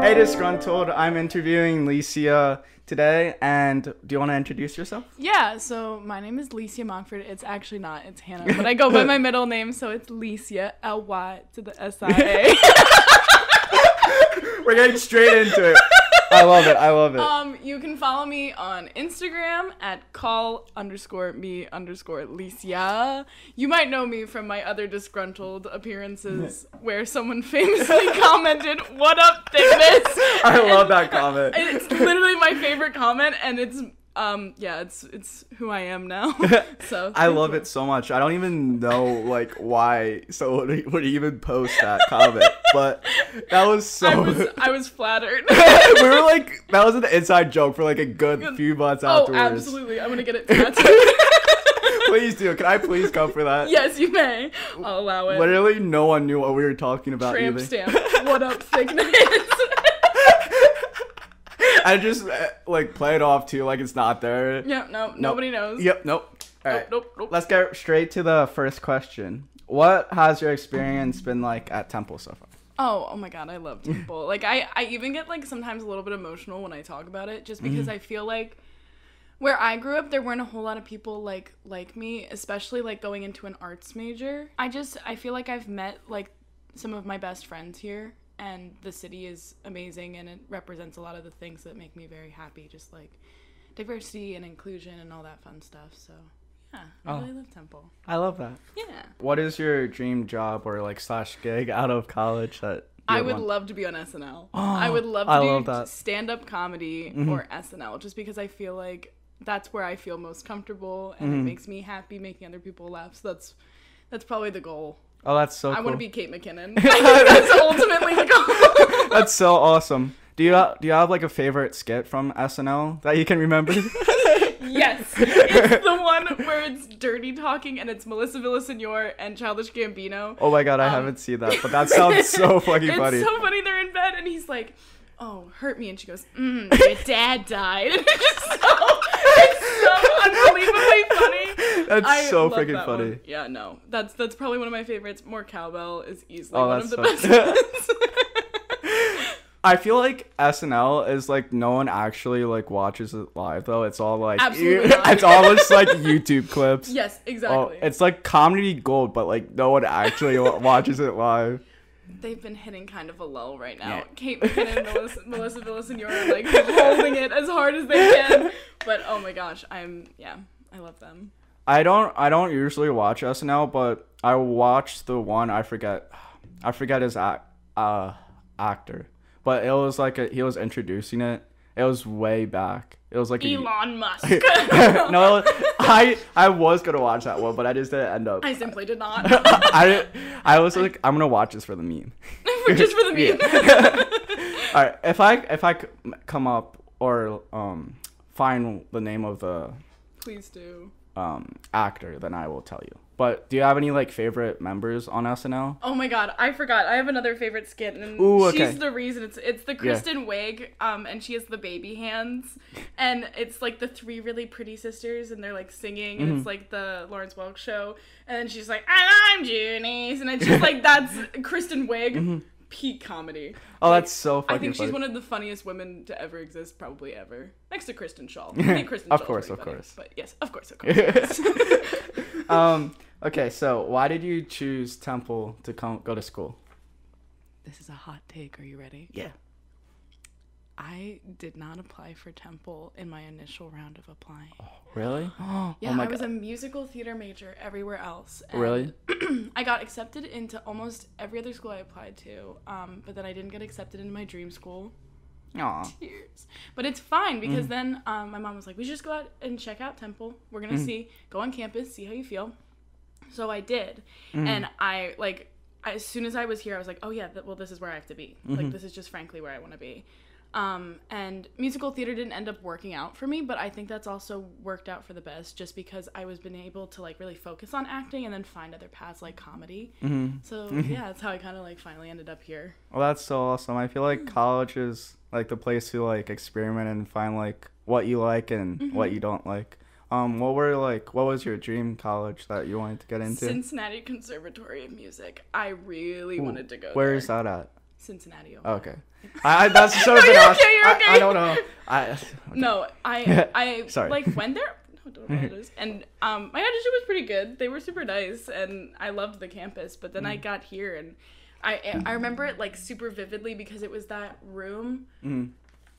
Hey, Disgruntled. I'm interviewing Licia today, and do you want to introduce yourself? Yeah, so my name is Licia Monkford. It's actually not, it's Hannah, but I go by my middle name, so it's Licia, L Y to the S I A. We're getting straight into it. I love it. I love it. Um, you can follow me on Instagram at call underscore me underscore Licia. You might know me from my other disgruntled appearances where someone famously commented, What up, thickness? I love that comment. It's literally my favorite comment, and it's um yeah, it's it's who I am now. So I love it so much. I don't even know like why so would would even post that comment, but that was so. I was I was flattered. we were like that was an inside joke for like a good few months oh, afterwards. absolutely! I'm gonna get it tattooed. please do. Can I please come for that? yes, you may. I'll allow it. Literally, no one knew what we were talking about Tramp either. stamp. What up, thickness? I just uh, like play it off too, like it's not there. yeah, no, nobody knows. Yep. Nope. All right. Nope, nope, nope. Let's get straight to the first question. What has your experience been like at Temple so far? Oh, oh my god, I love Temple. like I, I even get like sometimes a little bit emotional when I talk about it, just because Mm-hmm. I feel like where I grew up, there weren't a whole lot of people like like me, especially like going into an arts major. I just I feel like I've met like some of my best friends here, and the city is amazing, and it represents a lot of the things that make me very happy, just like diversity and inclusion and all that fun stuff. So yeah, I Oh. really love Temple. I love that. Yeah. What is your dream job or like slash gig out of college that I would want? love to be on SNL. I would love to I do love that. Mm-hmm. stand-up comedy or SNL just because I feel like that's where I feel most comfortable and Mm-hmm. it makes me happy making other people laugh. So that's that's probably the goal. Oh, that's so I cool. want to be Kate McKinnon. That's ultimately the goal. That's so awesome. Do you do you have like a favorite skit from SNL that you can remember? yes. It's the one where it's dirty talking and it's Melissa Villaseñor and Childish Gambino. oh my god, I Um, haven't seen that, but that sounds so fucking It's funny. so funny. They're in bed and he's like, "Oh, hurt me," and she goes, mm, "Your dad died." it's so, it's so unbelievably funny. That's I so freaking that funny. one. Yeah, no, that's that's probably one of my favorites. More cowbell is easily Oh, one of the so- best ones. I feel like SNL is like no one actually like watches it live though. It's all like Absolutely it's almost like YouTube clips. yes, Oh, exactly. it's like comedy gold, but like no one actually watches it live. They've been hitting kind of a lull right now. Yeah. Kate McKinnon and Melissa, Melissa Villaseñor are like holding it as hard as they can. But oh my gosh, I'm yeah, I love them. I don't I don't usually watch SNL, but I watched the one I forget I forget his act uh actor, but it was like a, he was introducing it. It was way back. It was like a, Elon Musk. no, I I was gonna watch that one, but I just didn't end up. I simply did not. I I was like I'm gonna watch this for the meme. Just for the meme. All right, if I if I come up or um find the name of the Please do. Um actor, then I will tell you. But do you have any like favorite members on SNL? Oh my god, I forgot. I have another favorite skit, and Ooh, okay. she's the reason. It's it's the Kristen Wiig, um, and she has the baby hands, and it's like the three really pretty sisters, and they're like singing, and Mm-hmm. it's like the Lawrence Welk show, and then she's like, and I'm Dooneese, and it's just like that's Kristen Wiig, peak comedy. Oh, Like, that's so fucking funny. I think she's one of the funniest women to ever exist, probably ever, next to Kristen Schaal. I think Kristen Of Schaal's course, of funny, course. but yes, of course, of course. um okay, so why did you choose Temple to come go to school? this is a hot take. Are you ready? Yeah. I did not apply for Temple in my initial round of applying. Really? Oh Yeah, my I was god. a musical theater major everywhere else. and Really? I got accepted into almost every other school I applied to, um, but then I didn't get accepted into my dream school. Aw. Tears. But it's fine Mm. because then um, my mom was like, we should just go out and check out Temple. We're Mm. going to see, go on campus, see how you feel. So I did. Mm. And I, like, as soon as I was here, I was like, oh yeah, th- well, this is where I have to be. Mm-hmm. Like, this is just frankly where I want to be. Um, and musical theater didn't end up working out for me, but I think that's also worked out for the best just because I was been able to like really focus on acting and then find other paths like comedy. Mm-hmm. So yeah, that's how I kind of like finally ended up here. Well, that's so awesome. I feel like college is like the place to like experiment and find like what you like and Mm-hmm. what you don't like. Um, what were like what was your dream college that you wanted to get into? Cincinnati Conservatory of Music. I really wanted to go. Where there. is that at? Cincinnati. Ohio. Okay. I, I that's should have No, been asked. okay, you're I, I don't know. I. No, I I Sorry. like went there. No, don't apologize. And um, my audition was pretty good. They were super nice, and I loved the campus. But then I Mm. got here, and I I remember it like super vividly because it was that room, Mm.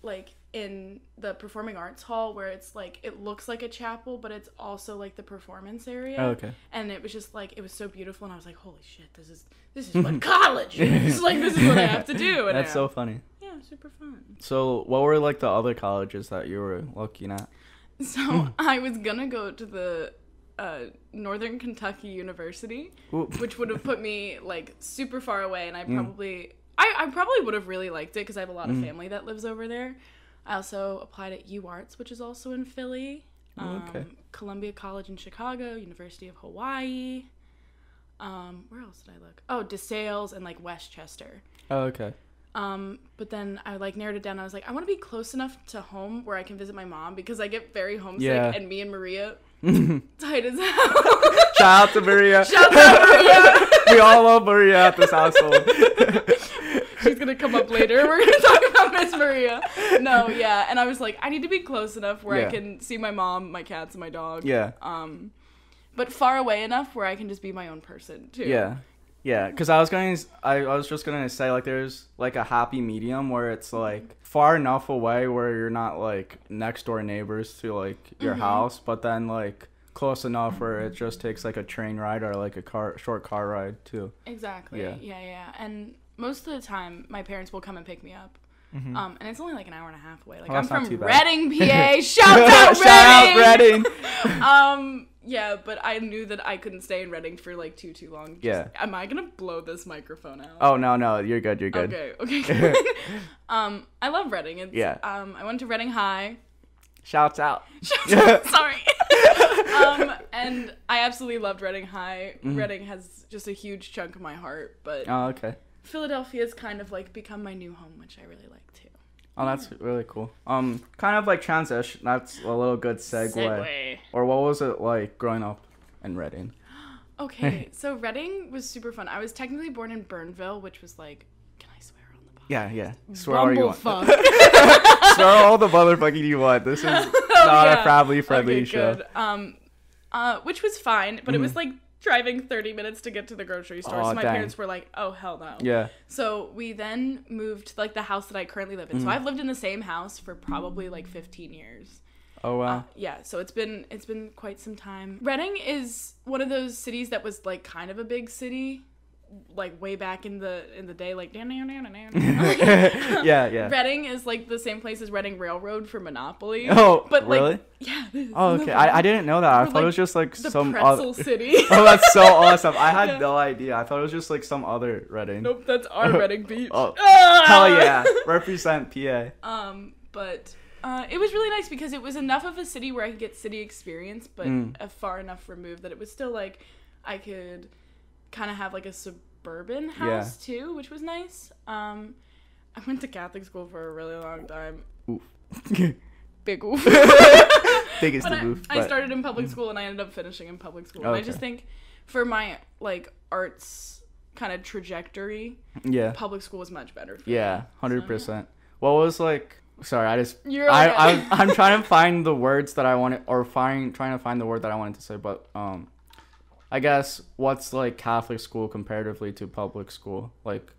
like in the performing arts hall where it's like it looks like a chapel, but it's also like the performance area. Oh, okay. And it was just like it was so beautiful, and I was like, holy shit, this is this is what college is. like this is what I have to do. And That's so funny. yeah, super fun. So, what were like the other colleges that you were looking at? So I was gonna go to the uh, Northern Kentucky University, Ooh. which would have put me like super far away, and I Mm. probably I, I probably would have really liked it because I have a lot of family that lives over there. I also applied at UArts, which is also in Philly. Um, Okay. Columbia College in Chicago, University of Hawaii. Um, where else did I look? Oh, DeSales and like West Chester. Oh, okay. Um, but then I like narrowed it down. I was like, I want to be close enough to home where I can visit my mom because I get very homesick, Yeah. and me and Maria tight as hell. Shout out to Maria. Shout out to Maria. we all love Maria at this household. She's gonna come up later. We're gonna talk about Miss Maria. No, yeah, and I was like, I need to be close enough where Yeah. I can see my mom, my cats, and my dog. yeah. Um, but far away enough where I can just be my own person too. Yeah. Yeah, because I was going, to I, I was just gonna say like there's like a happy medium where it's like far enough away where you're not like next door neighbors to like your Mm-hmm. house, but then like close enough where it just takes like a train ride or like a car short car ride too. Exactly. Yeah. yeah, yeah. And most of the time, my parents will come and pick me up. Um, and it's only like an hour and a half away. Like Mm-hmm. I'm from. Reading, PA. Shout out Shout out Reading. Reading. um, yeah, but I knew that I couldn't stay in Reading for like too too long. Just- Yeah. Am I gonna blow this microphone out? oh no no, you're good. You're good. Okay. Okay. um, I love Reading. It's, Yeah. Um, I went to Reading High. Shouts out. Sorry. um, and I absolutely loved Reading High. Reading has just a huge chunk of my heart, but Oh okay. Philadelphia's kind of like become my new home, which I really like too. Oh, that's really cool. Um, kind of like transition. That's a little good segue. Segue. Or what was it like growing up in Reading? Okay, so Reading was super fun. I was technically born in Bernville, which was like, can I swear on the podcast? Yeah, yeah. Swear all you want. Bumblefuck. Swear all the motherfucking you want. This is not Oh, yeah. a family friendly Okay, show. good. Um, uh, which was fine, but it was like driving 30 minutes to get to the grocery store. Aw, so my dang. parents were like, "Oh hell no." Yeah. So we then moved to like the house that I currently live in. Mm-hmm. So I've lived in the same house for probably like 15 years. Oh wow. Uh, yeah, so it's been it's been quite some time. Reading is one of those cities that was like kind of a big city, like way back in the in the day, like yeah, yeah. Reading is like the same place as Reading Railroad for Monopoly. Oh, but like, really? yeah. Oh, okay. I, I didn't know that. I thought like, it was just like the some pretzel other. city. Oh, that's so awesome. I had Yeah. no idea. I thought it was just like some other Reading. nope, that's our Reading Beach. Oh, Ah! Hell yeah. Represent PA. Um, but uh, it was really nice because it was enough of a city where I could get city experience, but Mm. far enough removed that it was still like I could kind of have like a suburban house too, which was nice. Um, I went to Catholic school for a really long time. Oof. Big oof. Biggest but I, roof. I started in public school and I ended up finishing in public school. And I just think for my like arts kind of trajectory, Yeah. public school was much better. For Yeah, hundred percent. What was like? Sorry, I just You're I, okay. I I'm trying to find the words that I wanted or find trying to find the word that I wanted to say, but um, I guess what's like Catholic school comparatively to public school? Like,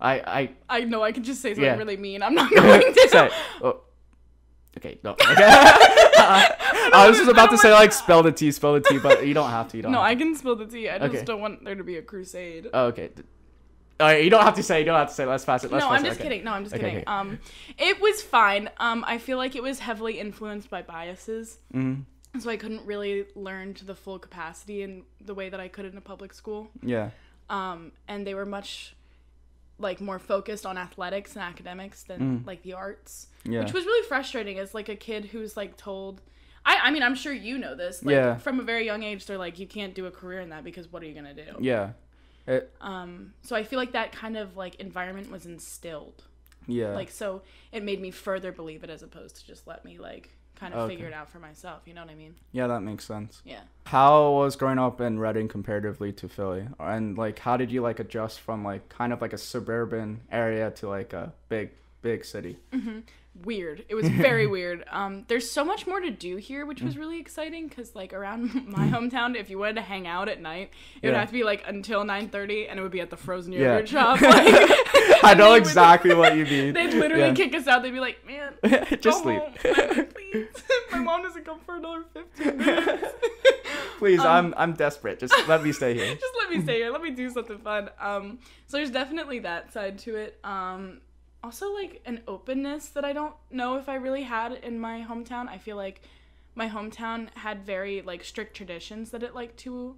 I I I know I could just say something Yeah. really mean. I'm not going to. say. Oh, okay, no. Okay. I was just about to say like spell the T, spell the T, but you don't have to. You don't. No, I can spill the tea. I just Okay. don't want there to be a crusade. Oh, okay. All right, you don't have to say. You don't have to say. Let's pass it. Let's no, pass I'm it. just okay. kidding. No, I'm just Okay, kidding. Um, it was fine. Um, I feel like it was heavily influenced by biases, Mhm. So I couldn't really learn to the full capacity in the way that I could in a public school. Yeah. Um, and they were much like more focused on athletics and academics than like the arts, Mm. Yeah. which was really frustrating as like a kid who's like told. I, I mean, I'm sure you know this. Like, Yeah. From a very young age, they're like, you can't do a career in that because what are you gonna do? yeah. It, Um, so I feel like that kind of like environment was instilled. yeah. Like so it made me further believe it as opposed to just let me like kind of Okay. figure it out for myself. You know what I mean? Yeah, that makes sense. Yeah. How was growing up in Reading comparatively to Philly? And like how did you like adjust from like kind of like a suburban area to like a big big city? Mm-hmm. Weird. It was very weird. Um, there's so much more to do here, which Mm. was really exciting because like around my hometown, if you wanted to hang out at night, it would have to be like until 9:30, and it would be at the frozen Yeah. yogurt shop. Like, I know would- exactly what you mean. They'd literally Yeah. kick us out. They'd be like, "Man, Just leave. Like, please. my mom doesn't come for another 15 minutes." Please, Um, I'm I'm desperate. Just let me stay here. just let me stay here. Let me do something fun. Um, so there's definitely that side to it. Um, also like an openness that I don't know if I really had in my hometown. I feel like my hometown had very like strict traditions that it like to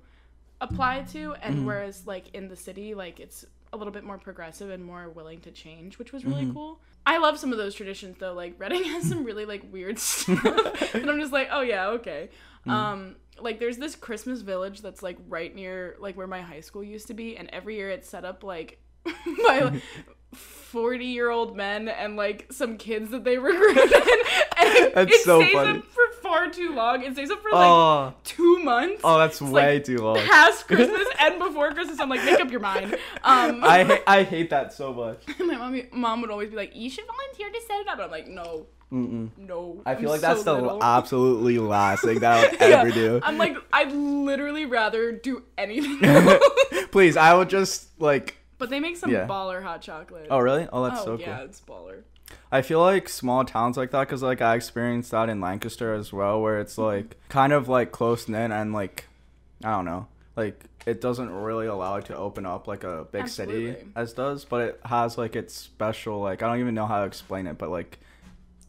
apply to, and mm-hmm. whereas like in the city, like it's a little bit more progressive and more willing to change, which was really mm-hmm. cool. I love some of those traditions though. Like Reading has some really like weird stuff, and I'm just like, oh yeah, okay. Mm-hmm. Um, like there's this Christmas village that's like right near like where my high school used to be, and every year it's set up like by like, 40 year old men and like some kids that they recruited. and That's it so stays funny. up for far too long. It stays up for like Oh, two months. oh, that's It's, way like, too long. Past Christmas and before Christmas, I'm like, make up your mind. Um, I ha- I hate that so much. my mommy, mom would always be like, you should volunteer to set it up. And I'm like, no, Mm-mm. no. I feel I'm like that's so the little." absolutely last thing that I would Yeah. ever do. I'm like, I'd literally rather do anything. Please, I would just like. But they make some Yeah. baller hot chocolate. Oh really? Oh, that's Oh, so yeah, cool. it's baller. I feel like small towns like that because like I experienced that in Lancaster as well, where it's mm-hmm. like kind of like close knit and like I don't know, like it doesn't really allow it to open up like a big city as does, but it has like its special like I don't even know how to explain it, but like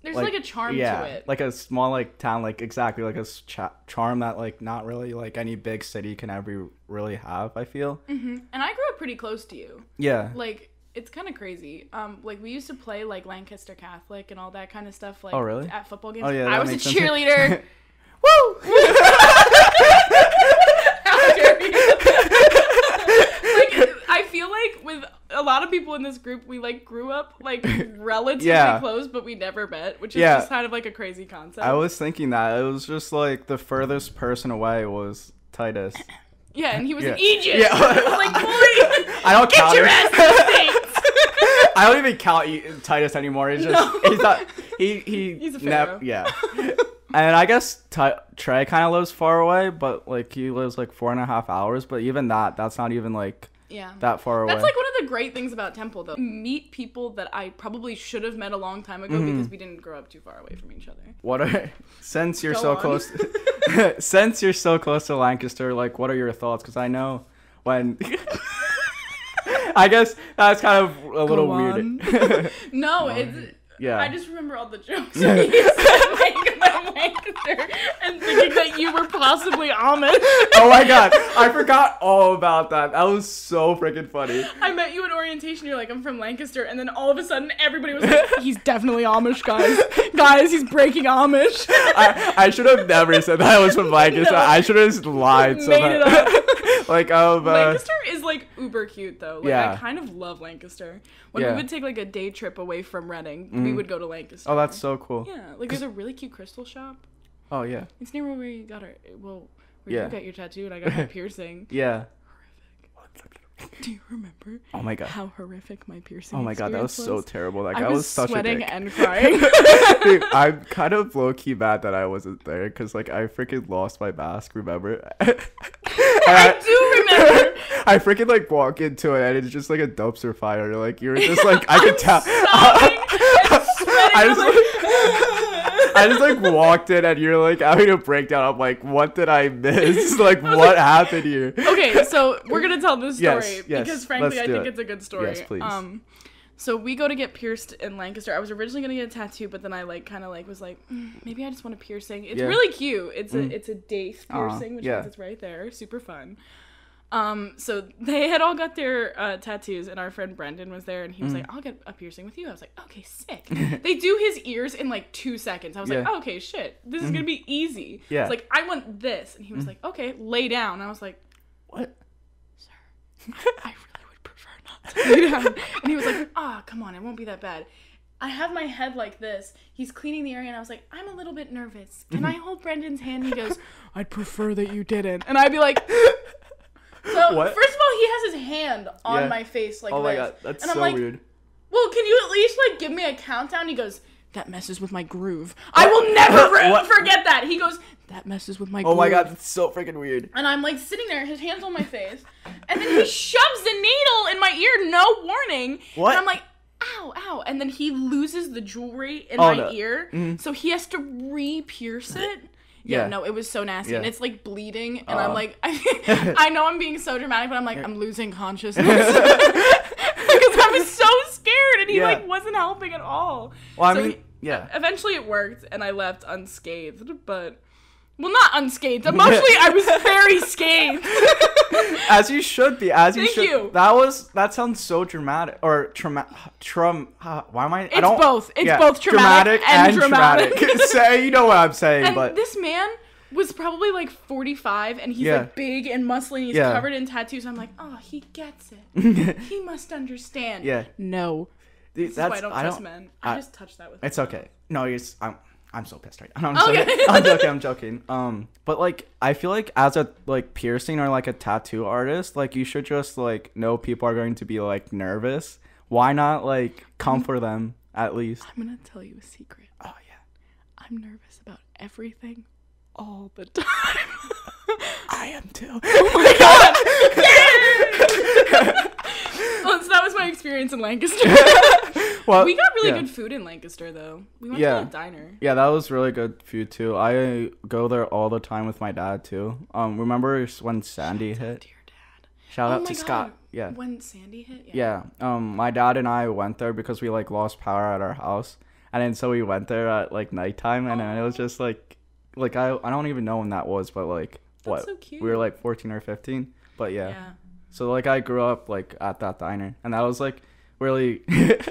There's like, a charm yeah, to it. like a small like town, like exactly like a cha- charm that like not really like any big city can ever really have. I feel. hmm And I grew up pretty close to you. Yeah. Like it's kind of crazy. Um, like we used to play like Lancaster Catholic and all that kind of stuff. Like Oh, really? At football games. Oh, yeah, I was a cheerleader. Woo! How dare you. I feel like with a lot of people in this group, we like grew up like relatively Yeah. close, but we never met, which is Yeah. just kind of like a crazy concept. I was thinking that it was just like the furthest person away was Titus. yeah, and he was Yeah. in Egypt. Yeah. I was like, boy, I don't get count your ass to the States. I don't even count E- Titus anymore. He's just No. he's not he he He's a yeah. And I guess Trey kind of lives far away, but like he lives like four and a half hours. But even that, that's not even like yeah. that far away. That's like one of the great things about Temple, though. Meet people that I probably should have met a long time ago Mm-hmm. because we didn't grow up too far away from each other. what are since you're Go so on. close since you're so close to Lancaster, like what are your thoughts? Because I know when. I guess that's kind of a little on. weird. No, it's. Yeah. I just remember all the jokes we used to make about Lancaster and thinking that you were possibly Amish. oh my god, I forgot all about that. That was so freaking funny. I met you at orientation. You're like, I'm from Lancaster, and then all of a sudden, everybody was like, "He's definitely Amish, guys. Guys, he's breaking Amish." I, I should have never said that I was from Lancaster. No. I should have just lied. Made somehow. it up. like um, uh, Lancaster is like uber cute though. Like Yeah. I kind of love Lancaster. When Yeah. we would take like a day trip away from Reading, we mm-hmm. would go to Lancaster. oh, that's so cool. yeah. Like there's a really cute crystal shop. Oh yeah, It's near where we got our well, where Yeah. you got your tattoo and I got my piercing. yeah. Do you remember Oh my god. how horrific my piercing? Oh my god, that was so terrible. That I guy was, was, such a sweating and crying. Dude, I'm kind of low key mad that I wasn't there because like I freaking lost my mask. Remember? I do remember. I freaking like walk into it and it's just like a dumpster fire. Like you're just like I could tell. I like, I just like walked in and you're like having a breakdown. I'm like, what did I miss? like, what happened here? okay, so we're gonna tell this story Yes, yes, because frankly, I think it. it's a good story. Yes, please. Um, so we go to get pierced in Lancaster. I was originally gonna get a tattoo, but then I like kind of like was like, mm, maybe I just want a piercing. It's Yeah. really cute. It's Mm. a it's a daith Aw, piercing, which yeah. means it's right there. Super fun. Um, so they had all got their uh, tattoos, and our friend Brendan was there, and he was Mm. like, "I'll get a piercing with you." I was like, "Okay, sick." they do his ears in like two seconds. I was like, Yeah. Mm-hmm. oh, "Okay, shit, this is gonna be easy." Yeah. Mm. It's like I want this, and he was like, "Okay, lay down." I was like, What? Sir? I really would prefer not to lay down. And he was like, ah, come on, it won't be that bad. I have my head like this. He's cleaning the area, and I was like, I'm a little bit nervous. Can I hold Brendan's hand? He goes, I'd prefer that you didn't. And I'd be like, so What? first of all, he has his hand on Yeah. my face like oh this. my god, that's and I'm so like, weird. well, can you at least like give me a countdown? He goes, that messes with my groove. I will never What? forget that. He goes, that messes with my Oh groove. my god, that's so freaking weird. And I'm like sitting there, his hands on my face, and then he shoves a needle in my ear, no warning. What? And I'm like, ow, ow. And then he loses the jewelry in Oh, my no. ear, mm-hmm. so he has to re-pierce it. Yeah. Yeah, no, it was so nasty, and it's like bleeding, and I'm Oh. like, I, I know I'm being so dramatic, but I'm like, I'm losing consciousness because I was so scared, and he Yeah. like wasn't helping at all. Well, I So mean, he- yeah. Eventually, it worked, and I left unscathed, but. Well, not unscathed. Emotionally, I was very scathed. As you should be. As you Thank should. you. That was that sounds so dramatic or trauma. Trum. Uh, why am I? I It's don't, both. It's both traumatic and dramatic. Say, you know what I'm saying, and but this man was probably like 45 and he's Yeah. like big and muscly and he's Yeah. covered in tattoos. I'm like, oh, he gets it. he must understand. Yeah. No. Dude, that's why I don't I trust don't. men. I, I- just touched that with It's okay. No, you're. s- I'm. I'm so pissed right now. I'm, Okay. joking. I'm joking. I'm joking. Um, but like, I feel like as a like piercing or like a tattoo artist, like you should just like know people are going to be like nervous. Why not like come for them at least? I'm going to tell you a secret. Oh yeah. I'm nervous about everything all the time. I am too. Oh my god! well, so that was my experience in Lancaster. well, we got really yeah. good food in Lancaster, though. We went Yeah. to a diner. Yeah, that was really good food too. I go there all the time with my dad too. Um, remember when Sandy hit? Dear dad. Shout oh out to God. Scott. Yeah. When Sandy hit? Yeah. Um, my dad and I went there because we like lost power at our house, and then so we went there at like nighttime, and then it was just like, like I I don't even know when that was, but like what so we were like fourteen or fifteen. But yeah. Yeah. So like I grew up like at that diner, and that was like really.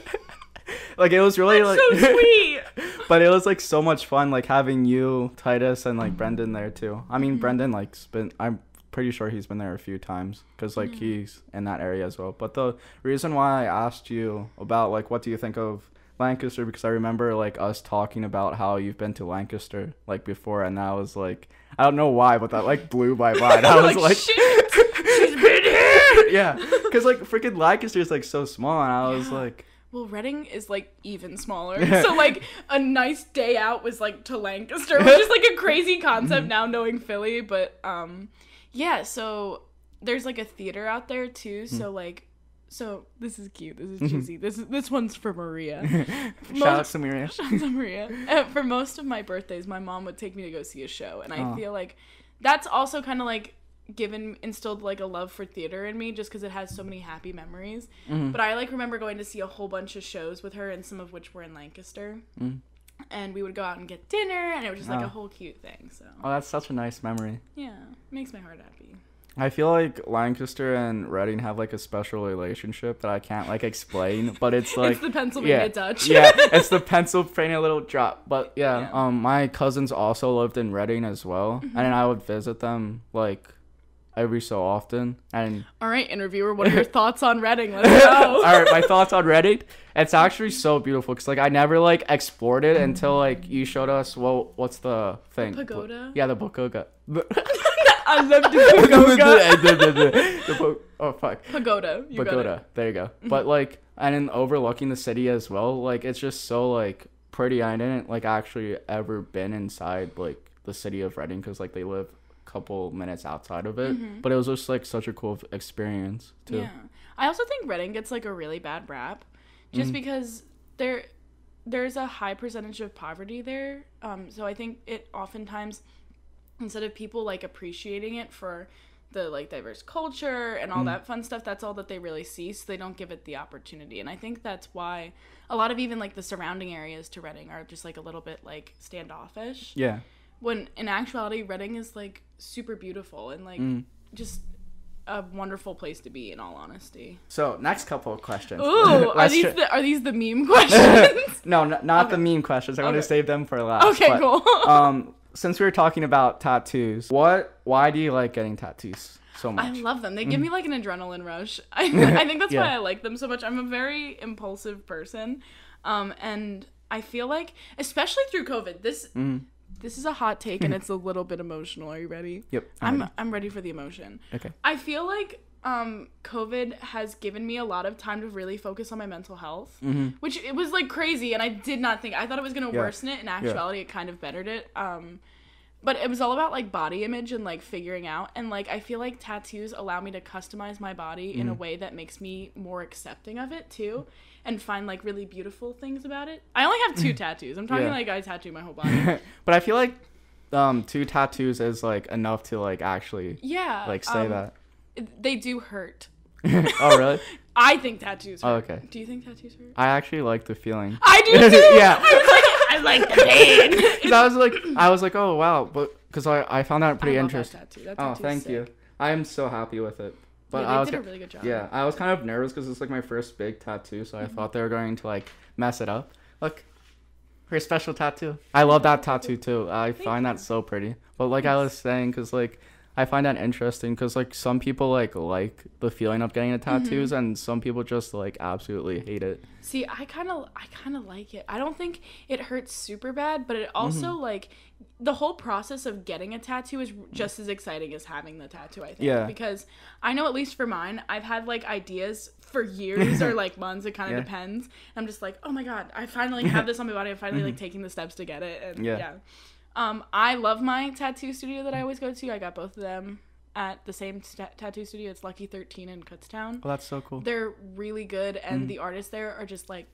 Like it was really like so sweet. but it was like so much fun like having you titus and like brendan there too i mean brendan like's been i'm pretty sure he's been there a few times because like he's in that area as well but the reason why i asked you about like what do you think of lancaster because i remember like us talking about how you've been to lancaster like before and that was like i don't know why but that like blew my mind i was like shit. She's been here. yeah because like freaking lancaster is like so small and i was like Well, Reading is like even smaller. so like a nice day out was like to Lancaster, which is like a crazy concept now knowing Philly, but um yeah, so there's like a theater out there too, so like so this is cute. This is cheesy. This is this one's for Maria. shout out to Miria. Shout out to Maria. Uh, for most of my birthdays, my mom would take me to go see a show, and I Aw. feel like that's also kind of like given instilled like a love for theater in me just because it has so many happy memories. Mm-hmm. But I like remember going to see a whole bunch of shows with her, and some of which were in Lancaster. And we would go out and get dinner, and it was just like Mm. Oh. a whole cute thing. So oh that's such a nice memory yeah, makes my heart happy. I feel like Lancaster and Reading have like a special relationship that I can't like explain, but it's like it's the Pennsylvania yeah, Dutch. yeah, it's the Pennsylvania little drop. But yeah, Yeah. um, my cousins also lived in Reading as well, Mm-hmm. and I would visit them like every so often. And All right, interviewer, what are your thoughts on Reading? Let's go. all right, my thoughts on Reading. It's actually so beautiful because like I never like explored it until like you showed us. Well, what's the thing? pagoda? Yeah, the pagoda. I love the pagoda. oh fuck. pagoda. You. Pagoda. There you go. But like, and in overlooking the city as well. Like, it's just so like pretty. I didn't like actually ever been inside like the city of Reading because like they live a couple minutes outside of it. But it was just like such a cool experience too. Yeah. I also think Reading gets like a really bad rap just Mm-hmm. because there there's a high percentage of poverty there. Um so I think it oftentimes instead of people like appreciating it for the like diverse culture and all Mm-hmm. that fun stuff that's all that they really see so they don't give it the opportunity and i think that's why a lot of even like the surrounding areas to reading are just like a little bit like standoffish Yeah. when in actuality reading is like super beautiful and like Mm. just a wonderful place to be in all honesty So next couple of questions. Ooh, are these tr- the, are these the meme questions? no, n- not the meme questions. I want to save them for last. okay, but, cool. um, since we were talking about tattoos, what? Why do you like getting tattoos so much? I love them. They give me like an adrenaline rush. I, I think that's why I like them so much. I'm a very impulsive person. Um, and I feel like, especially through COVID, this Mhm. This is a hot take and it's a little bit emotional. Are you ready? Yep. I'm ready. I'm ready for the emotion. okay. I feel like um, COVID has given me a lot of time to really focus on my mental health, Mhm. which it was like crazy, and I did not think I thought it was gonna Yeah. worsen it. In actuality, it kind of bettered it. Um, but it was all about like body image and like figuring out, and like I feel like tattoos allow me to customize my body in a way that makes me more accepting of it too. And find like really beautiful things about it. I only have two tattoos. I'm talking Yeah. like I tattoo my whole body. but I feel like um two tattoos is like enough to like actually Yeah. like say um, that. They do hurt. oh really? I think tattoos Oh, okay. Do you think tattoos hurt? I actually like the feeling. I do too. Yeah. I like, I like the pain. I was like, I was like, oh wow, but because I, I found that pretty I interesting. That Oh, thank sick. you. I am so happy with it. But yeah, I was did a really good job. yeah, I was kind of nervous because it's like my first big tattoo, so I Mm-hmm. thought they were going to like mess it up. Look, her special tattoo. I love that tattoo too. I find that so pretty. But like I was saying, because like I find that interesting because like some people like like the feeling of getting the tattoos, Mm-hmm. and some people just like absolutely hate it. See, I kind of, I kind of like it. I don't think it hurts super bad, but it also Mm-hmm. like the whole process of getting a tattoo is just as exciting as having the tattoo. I think. Yeah. Because I know at least for mine, I've had like ideas for years or like months. It kind of Yeah. depends. I'm just like, oh my god, I finally have this on my body. I'm finally like taking the steps to get it. And yeah. Yeah. Um, I love my tattoo studio that I always go to. I got both of them at the same sta tattoo studio. It's Lucky Thirteen in Kutztown. Well, that's so cool. They're really good, Mm. and the artists there are just like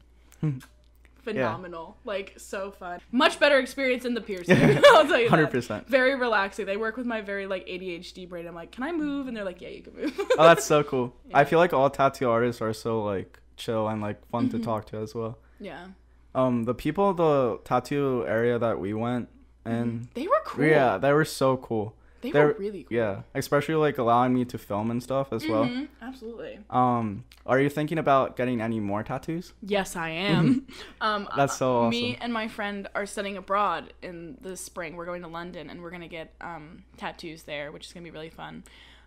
phenomenal. Like so fun. Much better experience than the piercing. I'll tell you. Hundred percent. Very relaxing. They work with my very like ADHD brain. I'm like, can I move? And they're like, yeah, you can move. Oh, that's so cool. I feel like all tattoo artists are so like chill and like fun Mm-hmm. to talk to as well. yeah. Um, the people, the tattoo area that we went, and They were cool. yeah, they were so cool. They they're- were really cool. Yeah, especially like allowing me to film and stuff as well. Mhm, Absolutely. Um, are you thinking about getting any more tattoos? Yes, I am. um, Mm-hmm. That's so uh, Me and my friend are studying abroad in the spring. We're going to London, and we're gonna get um, tattoos there, which is gonna be really fun.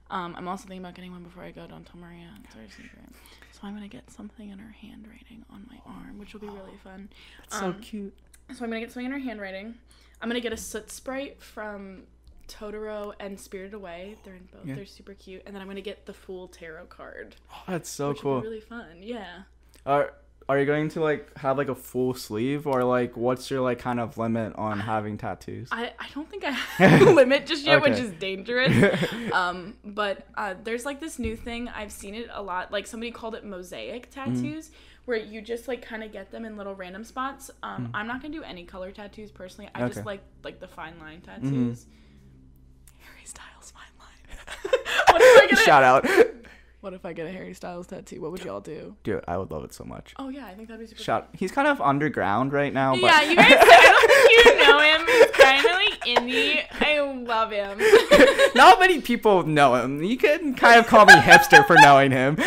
Um, I'm also thinking about getting one before I go. Don't tell Maria. It's our secret. So I'm gonna get something in her handwriting on my arm, which will be really fun. That's so Um, cute. So I'm gonna get something in her handwriting. I'm gonna get a soot sprite from Totoro and Spirited Away. They're in both. Yeah. They're super cute. And then I'm gonna get the full tarot card, Oh, that's so cool. really fun. Yeah. Are are you going to like have like a full sleeve or like what's your like kind of limit on having tattoos? I, I don't think I have a limit just yet, which is dangerous. um, but uh, there's like this new thing. I've seen it a lot. Like somebody called it mosaic Mm-hmm. Tattoos, where you just like kind of get them in little random spots. Um, Mm. I'm not gonna do any color tattoos personally. I just like like the fine line Mm-hmm. tattoos. Harry Styles fine line. what if I get a, Shout out, What if I get a Harry Styles tattoo? What would y'all do? dude. I would love it so much. Oh yeah, I think that'd be super. Shout. He's kind of underground right now, but Yeah, you guys. I don't think you know him. He's kind of like indie. I love him. not many people know him. You can kind of call me hipster for knowing him, no!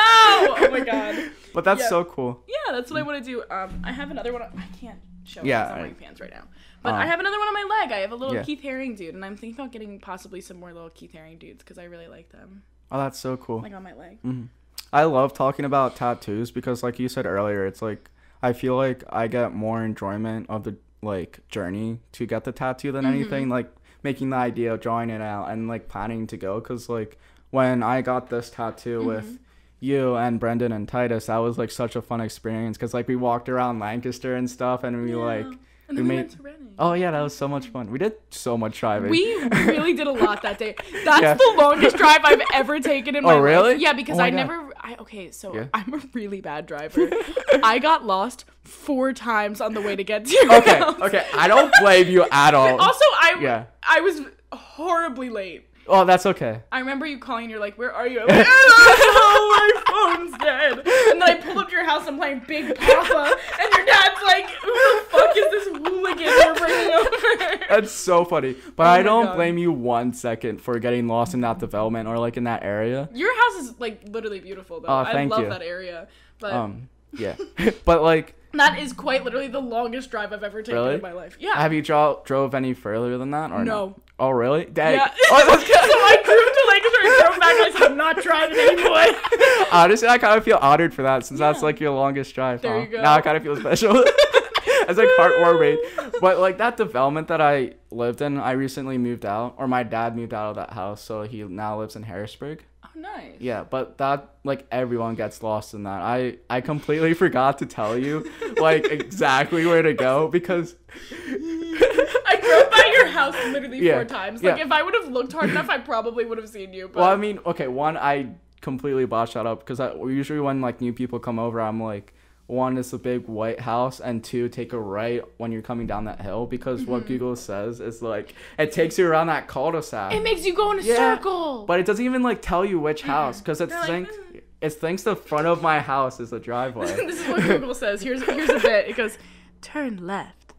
Oh my god. But that's Yeah. so cool. Yeah, that's what I want to do. Um, I have another one. I can't show. Yeah, Yeah, I'm wearing pants right now. But Um, I have another one on my leg. I have a little yeah. Keith Haring dude, and I'm thinking about getting possibly some more little Keith Haring dudes because I really like them, Oh, that's so cool. like on my leg. Hmm. I love talking about tattoos because, like you said earlier, it's like I feel like I get more enjoyment of the like journey to get the tattoo than anything like making the idea drawing it out and like planning to go. Cause like when I got this tattoo with you and Brendan and Titus, that was like such a fun experience because like we walked around Lancaster and stuff and we Yeah. like and we then we, made- went to oh yeah that was so much fun. We did so much driving. We really did a lot that day. That's Yeah. the longest drive I've ever taken in oh, my Oh, really? life. Yeah, because Oh I God. never. I okay, so Yeah. I'm a really bad driver. I got lost four times on the way to get to your okay, house. okay, I don't blame you at all. Also, I Yeah. I was horribly late. Oh, that's okay. I remember you calling and you're like, Where are you? I'm like, oh, my phone's dead. And then I pull up to your house and I'm playing Big Poppa. And your dad's like, Who the fuck is this hooligan we're bringing over? That's so funny. But Oh I don't God. blame you one second for getting lost in that development or like in that area. Your house is like literally beautiful though. Oh, I love you. that area. But Um, yeah. but like, that is quite literally the longest drive I've ever taken Really? in my life. Yeah. have you dro- drove any further than that or No. no? Oh, really? Dang. yeah. Oh, so I drove to Lancaster and drove back and I said, I'm not driving anymore. honestly, I kind of feel honored for that since that's like your longest drive. There huh? you go. Now I kind of feel special. it's like heartwarming. But like that development that I lived in, I recently moved out, or my dad moved out of that house, so he now lives in Harrisburg. Nice. Yeah, but that like everyone gets lost in that. I I completely forgot to tell you like exactly where to go because I drove by your house literally Yeah, four times. Like yeah. if I would have looked hard enough, I probably would have seen you. But well, I mean, okay, one I completely botched that up because usually when like new people come over, I'm like one is a big white house and two take a right when you're coming down that hill because what Mm-hmm. Google says is like it takes you around that cul-de-sac. it makes you go in a Yeah, circle. But it doesn't even like tell you which house because it's They're like, thinks "Mm." it thinks the front of my house is the driveway. this is what Google says. Here's here's a bit. It goes, turn left,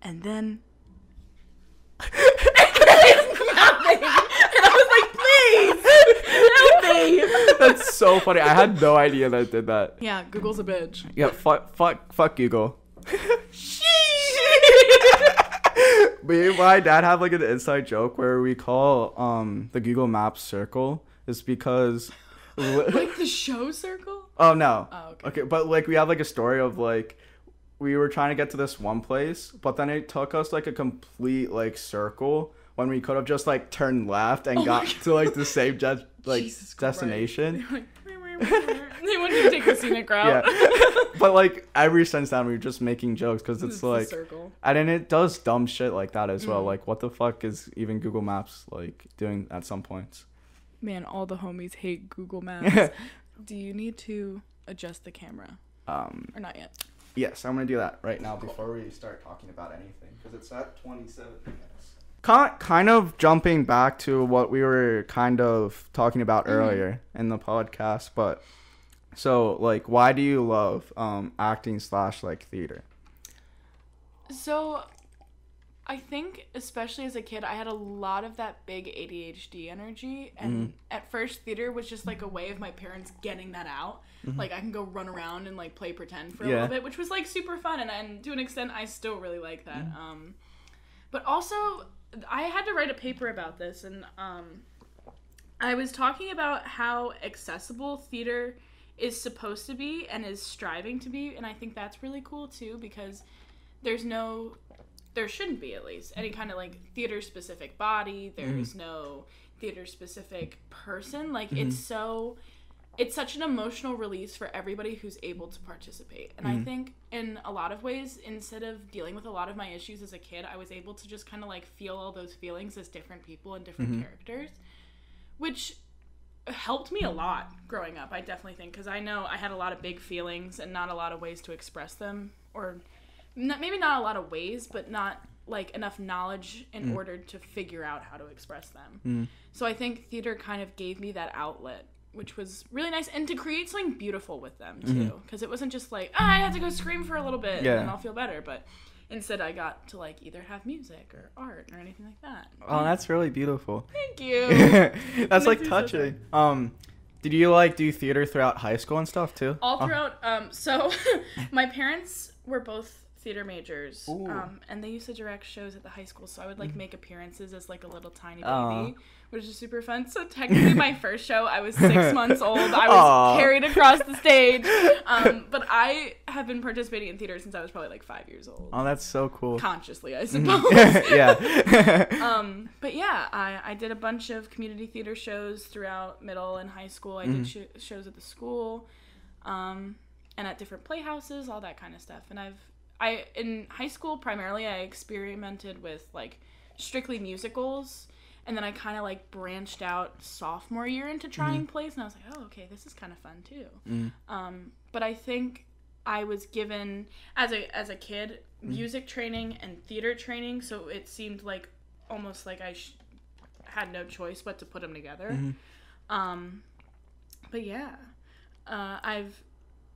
and then. nothing. And I was like, please, help me. That's so funny. I had no idea that it did that. Yeah, Google's a bitch. Yeah, fuck, fuck, fuck Google. Me and my dad have like an inside joke where we call um the Google Maps circle is because. like the show circle? oh no. Oh, okay. Okay, but like we have like a story of like we were trying to get to this one place, but then it took us like a complete like circle when we could have just like turned left and Oh got to like the same je- like Jesus destination. they want to take the scenic route. Yeah. but like every since then, we were just making jokes because This it's like, and then it does dumb shit like that as well. Mm. Like, what the fuck is even Google Maps like doing at some points? Man, all the homies hate Google Maps. Do you need to adjust the camera um, or not yet? yes, I'm gonna do that right now before we start talking about anything because it's at 27 minutes. Kind kind of jumping back to what we were kind of talking about Mm-hmm. earlier in the podcast, but so like, why do you love um acting slash like theater? So, I think, especially as a kid, I had a lot of that big ADHD energy. And at first, theater was just like a way of my parents getting that out. Like, I can go run around and like play pretend for a Yeah. little bit, which was like super fun. And, and to an extent, I still really like that. Um, but also, I had to write a paper about this. And um, I was talking about how accessible theater is supposed to be and is striving to be. And I think that's really cool too because there's no there shouldn't be at least any kind of like theater specific body there's no theater specific person like it's so it's such an emotional release for everybody who's able to participate. And i mm-hmm. think in a lot of ways instead of dealing with a lot of my issues as a kid i was able to just kind of like feel all those feelings as different people and different mm-hmm. characters which helped me a lot growing up i definitely think because i know i had a lot of big feelings and not a lot of ways to express them or not, maybe not a lot of ways but not like enough knowledge in mm. order to figure out how to express them. Mm. So i think theater kind of gave me that outlet which was really nice and to create something beautiful with them too because it wasn't just like ah, i have to go scream for a little bit Yeah. and then i'll feel better but instead i got to like either have music or art or anything like that Oh, that's really beautiful. thank you That's like me so touching. Um, did you like do theater throughout high school and stuff too? all Oh, throughout um so my parents were both theater majors um and they used to direct shows at the high school so i would like make appearances as like a little tiny baby. Which is super fun so technically my first show i was six months old i was Aw. carried across the stage um but i have been participating in theater since i was probably like five years old Oh, that's so cool. consciously i suppose yeah. um, but yeah, I, I did a bunch of community theater shows throughout middle and high school. I did sh- shows at the school, um, and at different playhouses, all that kind of stuff. And I've I in high school primarily I experimented with like strictly musicals, and then I kind of like branched out sophomore year into trying plays, and I was like, oh okay, this is kind of fun too. Um, but I think I was given as a as a kid music training and theater training, so it seemed like almost like I sh- had no choice but to put them together. Um, but yeah, uh, I've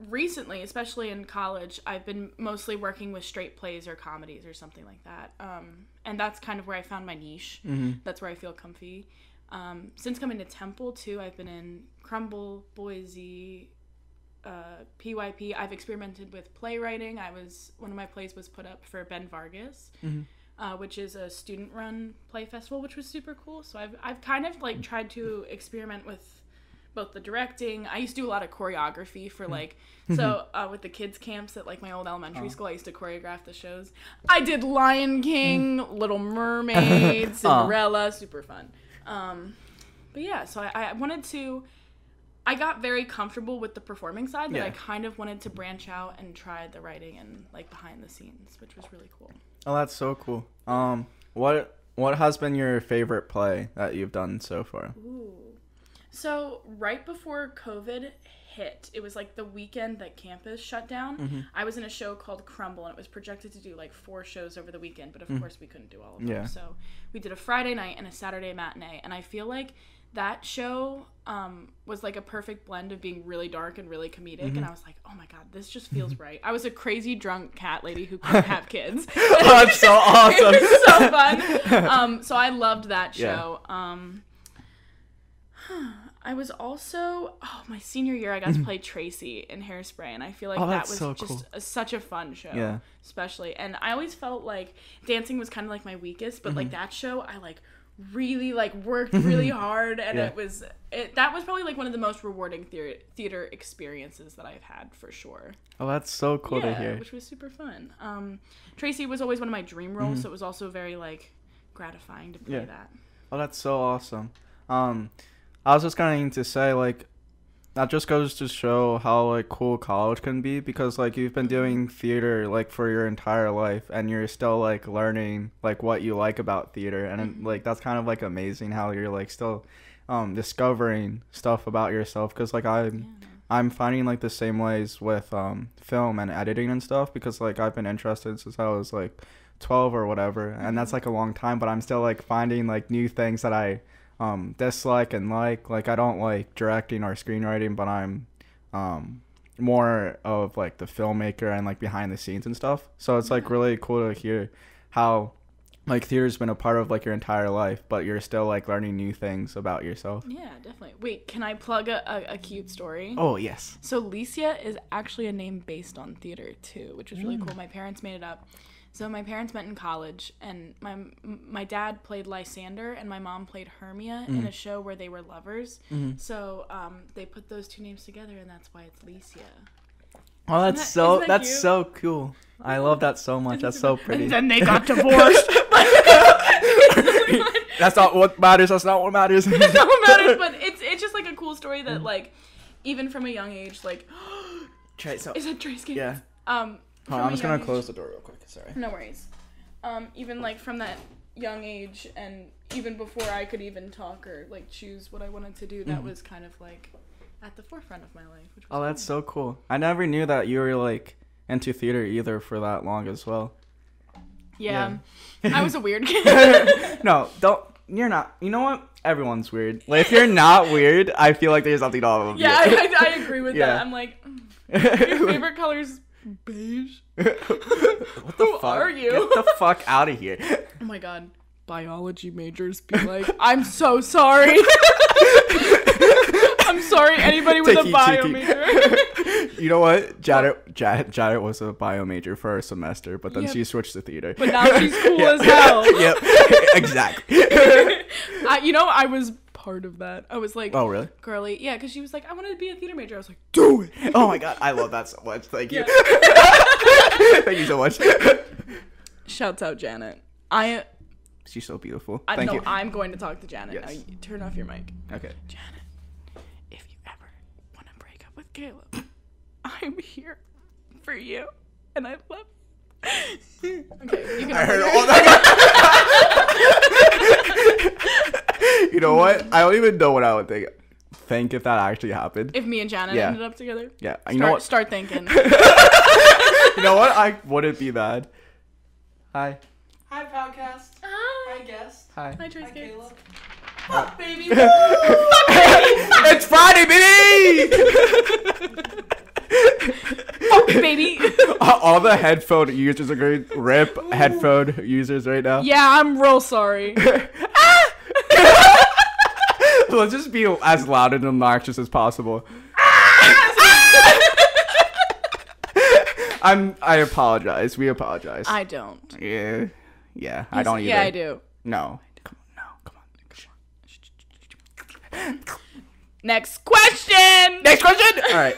recently, especially in college, I've been mostly working with straight plays or comedies or something like that. Um, and that's kind of where I found my niche. That's where I feel comfy. Um, since coming to Temple too, I've been in Crumble, Boise, uh, PYP. I've experimented with playwriting. I was one of my plays was put up for Ben Vargas, uh, which is a student-run play festival, which was super cool. So I've I've kind of like tried to experiment with both the directing. I used to do a lot of choreography for Hmm. like so uh, with the kids camps at like my old Oh. elementary school. I used to choreograph the shows. I did Lion King, Hmm. Little Mermaid, Cinderella, super fun. Um, but yeah, so I, I wanted to. I got very comfortable with the performing side that Yeah. I kind of wanted to branch out and try the writing and like behind the scenes, which was really cool. Oh, that's so cool. Um, what what has been your favorite play that you've done so far? Ooh. So right before COVID hit, it was like the weekend that campus shut down. Mm-hmm. I was in a show called Crumble, and it was projected to do like four shows over the weekend, but of course we couldn't do all of them. Mm. Yeah. So we did a Friday night and a Saturday matinee, and I feel like that show um, was like a perfect blend of being really dark and really comedic. Mm-hmm. And I was like, oh my god, this just feels right. I was a crazy drunk cat lady who couldn't have kids. Oh, that's so awesome. it was so fun. Um, so I loved that Yeah. show. Um, I was also oh my senior year I got to play Tracy in Hairspray, and I feel like Oh, that was so just cool. a, such a fun show. Yeah. especially, and I always felt like dancing was kind of like my weakest, but like Mm-hmm. that show I like really like worked really hard, and Yeah. it was it that was probably like one of the most rewarding theater theater experiences that I've had for sure Oh, that's so cool to hear. which was super fun. Um, Tracy was always one of my dream roles, Mm-hmm. so it was also very like gratifying to play Yeah. that. Oh, that's so awesome. Um, I was just going to say like that just goes to show how like cool college can be because like you've been doing theater like for your entire life and you're still like learning like what you like about theater and like that's kind of like amazing how you're like still um discovering stuff about yourself because like I'm I'm finding like the same ways with um film and editing and stuff because like I've been interested since I was like 12 or whatever and that's like a long time but I'm still like finding like new things that I um dislike and like like I don't like directing or screenwriting but I'm um more of like the filmmaker and like behind the scenes and stuff so it's like really cool to hear how like theater's been a part of like your entire life but you're still like learning new things about yourself Yeah, definitely. Wait, can I plug a, a, a cute story? oh yes So Licia is actually a name based on theater too, which is really Mm. cool. My parents made it up. So my parents met in college, and my my dad played Lysander, and my mom played Hermia Mm. in a show where they were lovers. Mm-hmm. So um, they put those two names together, and that's why it's Licia. Oh, that's that- so that that's cute? so cool. I love that so much. That's so pretty. And then they got divorced. That's not what matters. That's not what matters. no matters, but it's it's just like a cool story that like even from a young age, like Try so. is that Trace Gates? Yeah. Um, Hold from on, a I'm just gonna young close the door real quick. Sorry. No worries. Um, even like from that young age, and even before I could even talk or like choose what I wanted to do, that was kind of like at the forefront of my life. Which was Mm-hmm. Oh, that's so cool. I never knew that you were like into theater either for that long as well. yeah. I was a weird kid. no, don't. You're not. You know what? Everyone's weird. Like if you're not weird, I feel like there's something wrong with yeah, you. I, I, I agree with Yeah. that. I'm like, mm, your favorite color's beige. what the Who fuck? are you? Get the fuck out of here. Oh my god. Biology majors be like, I'm so sorry. I'm sorry, anybody with a bio tiki. major. you know what? Janet, Janet, Janet was a bio major for a semester, but then Yep. she switched to theater. But now she's cool as hell. yep, exactly. I, you know, I was part of that. I was like, oh, really? girly. Yeah, because she was like, I wanted to be a theater major. I was like, Do it. Oh my god, I love that so much. Thank you. Thank you so much. shouts out Janet. I, She's so beautiful. I Thank know you. I'm going to talk to Janet. Yes. Now, you turn off your mic. Okay. Janet, if you ever want to break up with Caleb, I'm here for you, and I love you. okay, you can. I heard all that. You know what? I don't even know what I would think. Think if that actually happened. If me and Janet Yeah. ended up together, yeah. start, You know what? start thinking. You know what? I wouldn't be bad. Hi. Hi, podcast. Hi, Hi, guest. Hi. Hi, Trace Hi, Gates. Caleb. Uh, Fuck, baby. it's Friday, baby! Fuck baby. All the headphone users are going to rip headphone users right now. yeah, I'm real sorry. Let's just be as loud and obnoxious as possible. I'm. I apologize. We apologize. I don't. yeah. Yeah. I don't either. Yeah, I do. No. Come on. No. Come on. Come Next question. Next question. All right.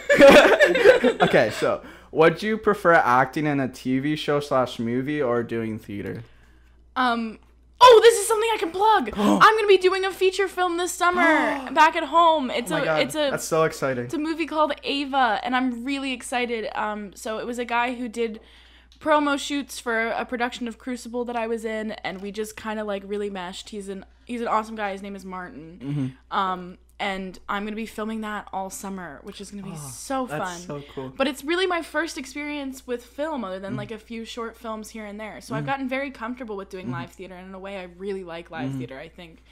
okay, so would you prefer acting in a TV show slash movie or doing theater? Um. Oh, this is something I can plug. I'm gonna be doing a feature film this summer back at home. It's Oh a god, it's a that's so exciting. it's a movie called Ava, and I'm really excited. Um, so it was a guy who did promo shoots for a production of Crucible that I was in, and we just kind of like really meshed. He's an he's an awesome guy. His name is Martin. Mm-hmm. Um, and I'm gonna be filming that all summer, which is gonna be so fun. Oh, That's so cool. But it's really my first experience with film, other Mm. than like a few short films here and there. So I've gotten very comfortable with Mm-hmm. doing live theater, and in a way, I really like live theater. I think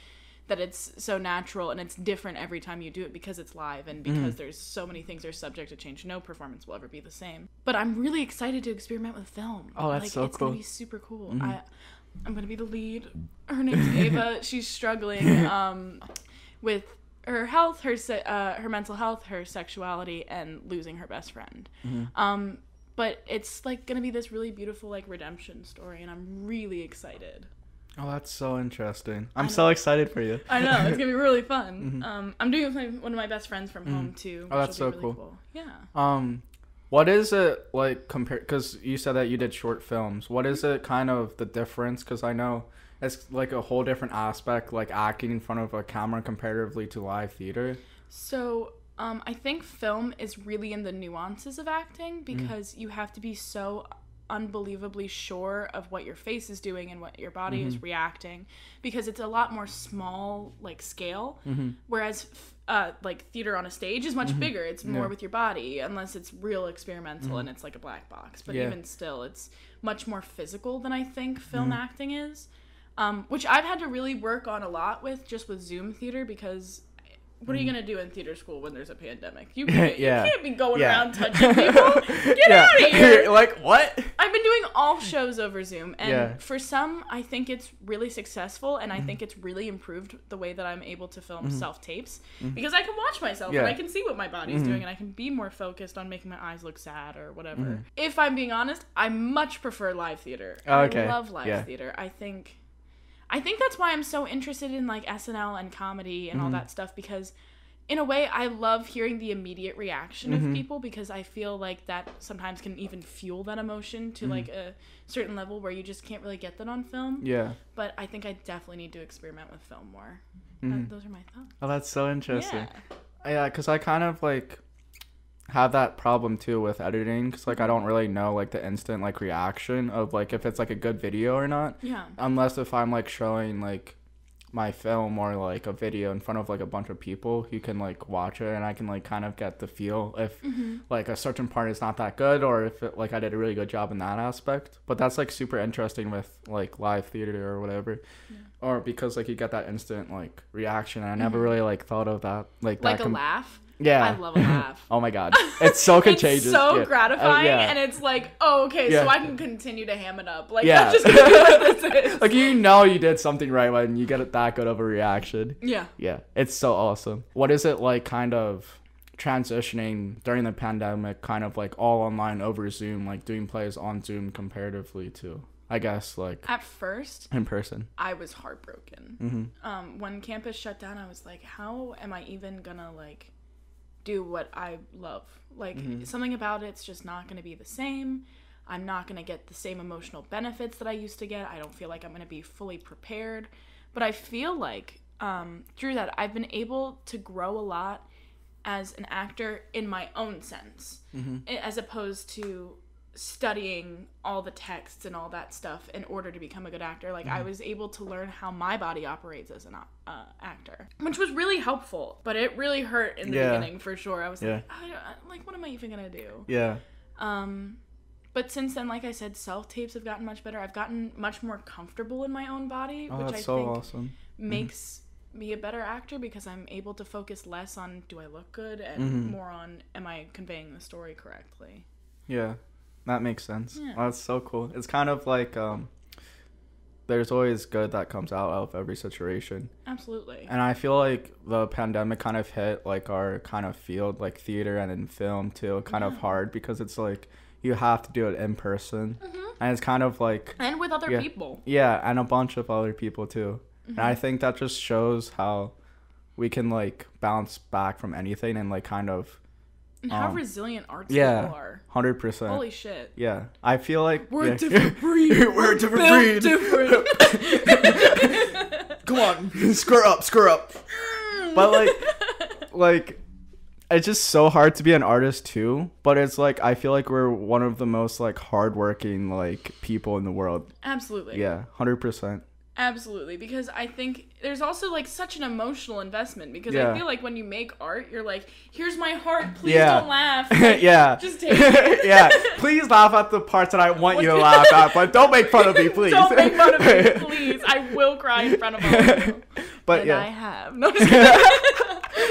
that it's so natural and it's different every time you do it because it's live and Mm-hmm. because there's so many things that are subject to change. No performance will ever be the same. But I'm really excited to experiment with film. Oh, that's like, so it's cool. gonna be super cool. I, I'm gonna be the lead. Her name's Ava. She's struggling um, with her health, her se- uh, her mental health, her sexuality, and losing her best friend. Um, but it's like gonna be this really beautiful like redemption story, and I'm really excited. Oh, that's so interesting. I'm so excited for you. I know it's gonna be really fun. Um, I'm doing it with my, one of my best friends from home too. Oh, that's so really cool. Yeah. Um, what is it like compared? Because you said that you did short films. What is it kind of the difference? Because I know it's like a whole different aspect, like acting in front of a camera comparatively to live theater. So um, I think film is really in the nuances of acting mm. because you have to be so unbelievably sure of what your face is doing and what your body is mm-hmm. reacting because it's a lot more small like scale. Mm-hmm. Whereas uh, like theater on a stage is much mm-hmm. bigger. It's more Yeah. with your body unless it's real experimental and it's like a black box. But Yeah. even still it's much more physical than i think film acting is um, which i've had to really work on a lot with just with zoom theater because what are you mm. gonna do in theater school when there's a pandemic? You can't, Yeah. you can't be going Yeah. around touching people. Get yeah. out of here! like what? I've been doing all shows over Zoom, and for some, I think it's really successful, and I mm-hmm. think it's really improved the way that I'm able to film mm-hmm. self tapes mm-hmm. because I can watch myself and I can see what my body's doing, and I can be more focused on making my eyes look sad or whatever. If I'm being honest, I much prefer live theater. Oh, okay. I love live theater. I think, I think that's why I'm so interested in like SNL and comedy and all mm-hmm. that stuff because in a way i love hearing the immediate reaction of mm-hmm. people because i feel like that sometimes can even fuel that emotion to like mm. a certain level where you just can't really get that on film. Yeah. but i think i definitely need to experiment with film more. That- mm-hmm. those are my thoughts. Oh, that's so interesting. yeah. Yeah, because I kind of like have that problem too with editing because like I don't really know like the instant like reaction of like if it's like a good video or not. Yeah. Unless if I'm like showing like my film or like a video in front of like a bunch of people you can like watch it and I can like kind of get the feel if mm-hmm. like a certain part is not that good or if it, like I did a really good job in that aspect. But that's like super interesting with like live theater or whatever. Or because like you get that instant like reaction and I mm-hmm. never really like thought of that like like that a com- laugh yeah i love a laugh oh my god it's so contagious It's so yeah. Uh, gratifying, yeah. and it's like, oh, okay, Yeah. so I can continue to ham it up. Like, Yeah. that's just what this is. like you know you did something right when you get that good of a reaction yeah. Yeah, it's so awesome. What is it like kind of transitioning during the pandemic, kind of like all online over Zoom, like doing plays on Zoom comparatively to, I guess, like At first, in person? I was heartbroken. Mm-hmm. Um, when campus shut down, I was like, how am I even gonna like do what I love? Like Mm-hmm. something about it's just not gonna be the same. I'm not gonna get the same emotional benefits that I used to get. I don't feel like I'm gonna be fully prepared. But I feel like um, through that, I've been able to grow a lot as an actor in my own sense, Mm-hmm. as opposed to studying all the texts and all that stuff in order to become a good actor. Like Mm-hmm. I was able to learn how my body operates as an uh, actor, which was really helpful. But it really hurt in the Yeah. beginning for sure. I was Yeah. like, I don't, like, what am I even gonna do? Yeah. Um, but since then, like I said, self tapes have gotten much better. I've gotten much more comfortable in my own body, Oh, which I so think awesome. makes me a better actor because I'm able to focus less on do I look good and Mm-hmm. more on am I conveying the story correctly. Yeah, that makes sense. Yeah. Oh, that's so cool. It's kind of like um, there's always good that comes out of every situation. Absolutely. And I feel like the pandemic kind of hit like our kind of field, like theater and in film too, kind of hard because it's like you have to do it in person, and it's kind of like And with other Yeah. people. yeah, and a bunch of other people too. And I think that just shows how we can like bounce back from anything and like kind of And how Um, resilient arts yeah. people are. hundred percent. Holy shit. Yeah, I feel like We're yeah. a different breed. We're a different breed. different. Come on, screw up, screw up. But like, like, it's just so hard to be an artist too. But it's like I feel like we're one of the most like hardworking like people in the world. Absolutely. Yeah, hundred percent. Absolutely, because I think there's also like such an emotional investment because Yeah. I feel like when you make art, you're like, "Here's my heart, please Yeah. don't laugh." Like, yeah. just take it. yeah. Please laugh at the parts that I want you to laugh at, but don't make fun of me, please. Don't make fun of me, please. I will cry in front of all of you. But and yeah. I have. No.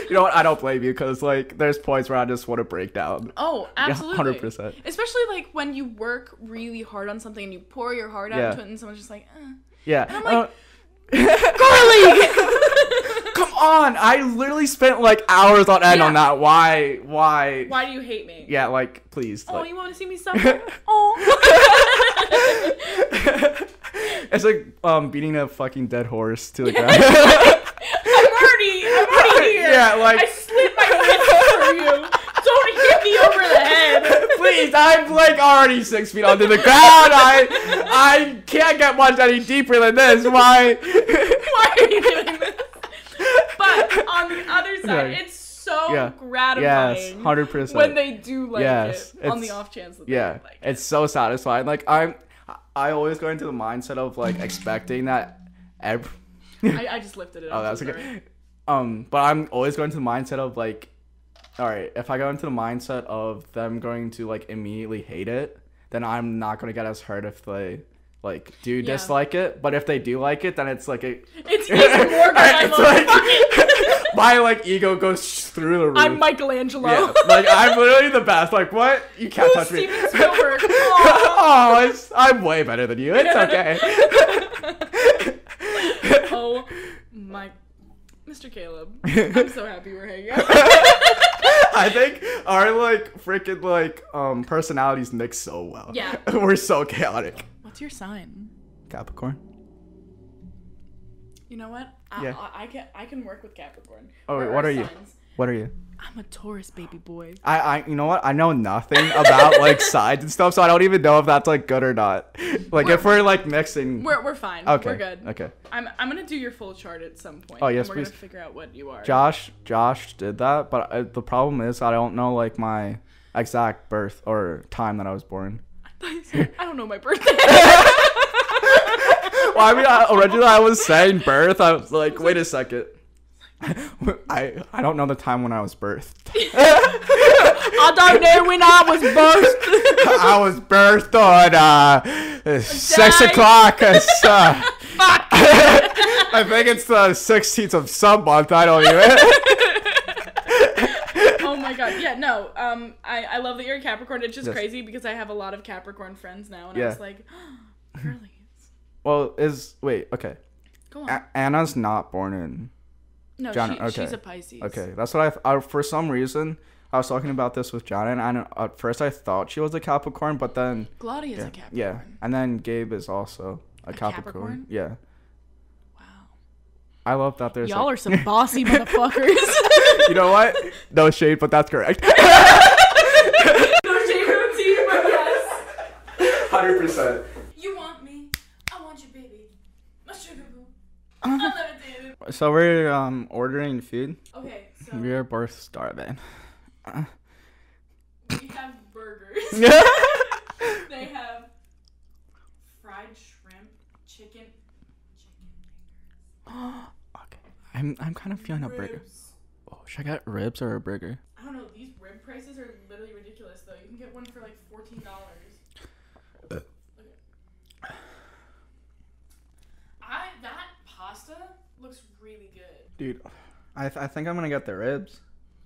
You know what? I don't blame you because like there's points where I just want to break down. oh, absolutely. 100%. Especially like when you work really hard on something and you pour your heart out Yeah. into it, and someone's just like, eh. Yeah. I'm like, Uh, come on! I literally spent like hours on end on that. Why? Why? Why do you hate me? Yeah, like please. Oh, like- you want to see me suffer? oh. it's like um beating a fucking dead horse to the ground. I'm already, I'm already here. Yeah, like- I slit my wrist for you. Don't hit me over the head. Please, I'm like already six feet under the ground. I I can't get much any deeper than this. Why? Why are you doing this? But on the other side, Yeah. it's so Yeah. gratifying. Yes, hundred percent. When they do like Yes, it, on the off chance that they Yeah, like it. it's so satisfying. Like I'm, I always go into the mindset of like expecting that. Every, I, I just lifted it. oh, that's okay. Um, but I'm always going to the mindset of like, all right, if I go into the mindset of them going to like immediately hate it, then I'm not gonna get as hurt if they like do Yeah. dislike it. But if they do like it, then it's like a. It's even more. I'm It's like, like- fuck it. my like ego goes through the roof. I'm Michelangelo. Yeah, like I'm literally the best. Like what? You can't touch me. Spielberg. Oh, I'm way better than you. It's okay. oh my, Mr. Caleb. I'm so happy we're hanging out. I think our like freaking like um personalities mix so well. Yeah. We're so chaotic. What's your sign? Capricorn. You know what? I, Yeah. I, I can I can work with Capricorn. Oh, wait, what are you? What are you? I'm a Taurus baby boy. I I you know what? I know nothing about like sides and stuff, so I don't even know if that's like good or not. Like if we're like mixing. We're, we're fine. okay. We're good. Okay. I'm, I'm gonna do your full chart at some point. Oh, and yes, we're please. gonna figure out what you are. Josh Josh did that, but uh, the problem is I don't know like my exact birth or time that I was born. I don't know my birthday. Well, I mean, I, originally I was saying birth. I was like, wait a second. I I don't know the time when I was birthed. I don't know when I was birthed. I was birthed on uh, six o'clock. Uh, Fuck. I think it's the sixteenth of some month. I don't even. oh my god. Yeah, no. Um, I, I love that you're a Capricorn. It's just Yes. crazy because I have a lot of Capricorn friends now, and I was like, girlies. well, is wait okay. Go on. A- Anna's not born in. No, John- she, okay. she's a Pisces. Okay, that's what I, I. For some reason, I was talking about this with John, and I, at first I thought she was a Capricorn, but then Claudia's yeah, a Capricorn. yeah, and then Gabe is also a, Capricorn. Capricorn? Yeah, Wow. I love that. There's Y'all like- are some bossy motherfuckers. you know what? No shade, but that's correct. no shade from the team, but yes. Hundred percent. You want me? I want you, baby. My sugar boo. Uh-huh. So we're um ordering food. Okay, so We're both starving. we have burgers. they have fried shrimp, chicken, chicken okay. I'm I'm kind of feeling a burger. Oh, should I get ribs or a burger? I don't know. These rib prices are literally ridiculous, though. You can get one for like fourteen dollars. I that pasta looks really good. Dude, I th- I think I'm gonna get the ribs.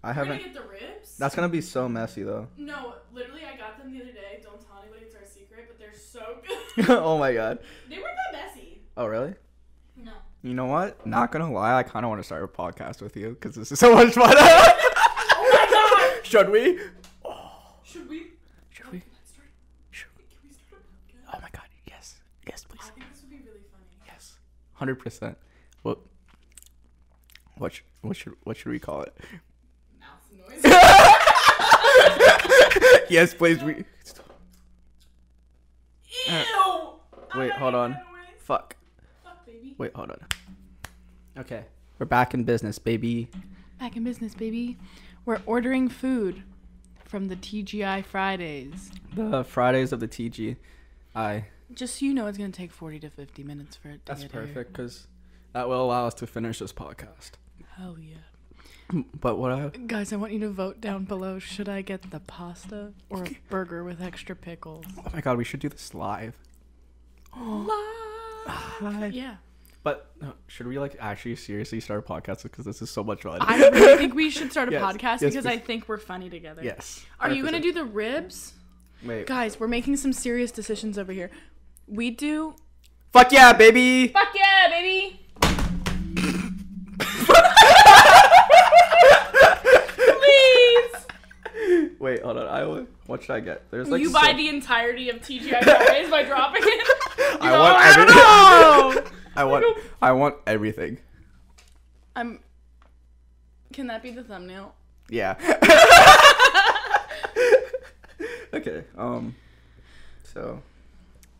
I You're gonna haven't. get the ribs? That's gonna be so messy though. no, literally, I got them the other day. Don't tell anybody; it's our secret. But they're so good. oh my god. they weren't that messy. Oh really? No. You know what? Not gonna lie, I kind of want to start a podcast with you because this is so much fun. Oh my god! Should we? Should we? Should we? Can I start? Should we? Can we start a podcast? Oh my god, yes, yes, please, I think this would be really funny. yes, hundred percent. What? What? sh- what should what should we call it? Mouth noise. yes, please. We Ew. wait. Hold on. Fuck. Fuck, baby. Wait. Hold on. Okay. We're back in business, baby. Back in business, baby. We're ordering food from the TGI Fridays. The Fridays of the TGI. I. Just so you know, it's gonna take forty to fifty minutes for it to That's get perfect because that will allow us to finish this podcast. Hell yeah. But what I Guys, I want you to vote down below. Should I get the pasta or a burger with extra pickles? oh my god, we should do this live. Live. Yeah. But uh, should we like actually seriously start a podcast because this is so much fun? I really think we should start a Yes. podcast Yes, because I think we're funny together. yes. Are you gonna do the ribs? Wait. Guys, we're making some serious decisions over here. We do. Fuck yeah, baby! Fuck yeah, baby! Please! Wait, hold on. I will. What should I get? There's like you so- buy the entirety of TGI Fridays by dropping it? I go, want I don't everything. know! I want. I want everything. I'm. Can that be the thumbnail? Yeah. okay. Um. So,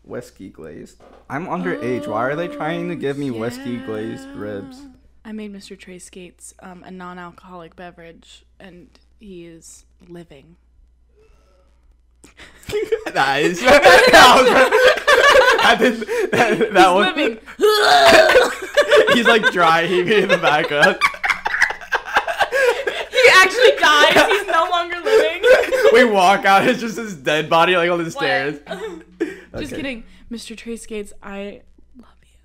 whiskey glazed. I'm underage. Why are they trying to give me whiskey glazed ribs? I made Mr. Trace Gates um, a non alcoholic beverage, and he is living. that was. That, that, that was. Living! He's like dry heaving in the background. he actually dies! He's no longer living! we walk out. It's just his dead body like on the stairs. Just Okay. kidding. Mr. Trace Gates, I love you.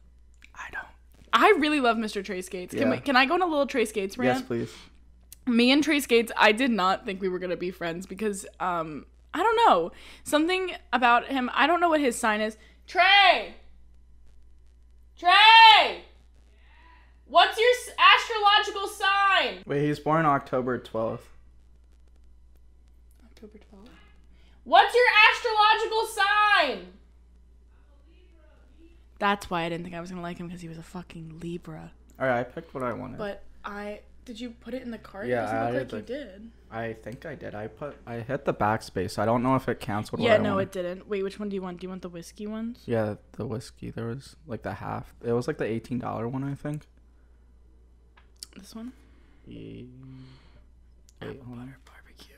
I don't. I really love Mr. Trace Gates. Can, Yeah. we, can I go on a little Trace Gates rant? Yes, please. me and Trace Gates, I did not think we were gonna be friends because um I don't know something about him. I don't know what his sign is. Trey, Trey, what's your astrological sign? Wait, he's born October 12th. October twelfth. What's your astrological sign? That's why I didn't think I was gonna like him because he was a fucking Libra. All right, I picked what I wanted. But I did you put it in the cart? Yeah, Doesn't I look added like you did. I think I did. I put I hit the backspace. I don't know if it canceled. what Yeah, I no, wanted. it didn't. Wait, which one do you want? Do you want the whiskey ones? Yeah, the whiskey. There was like the half. It was like the eighteen dollar one, I think. This one? Wait, Apple butter barbecue.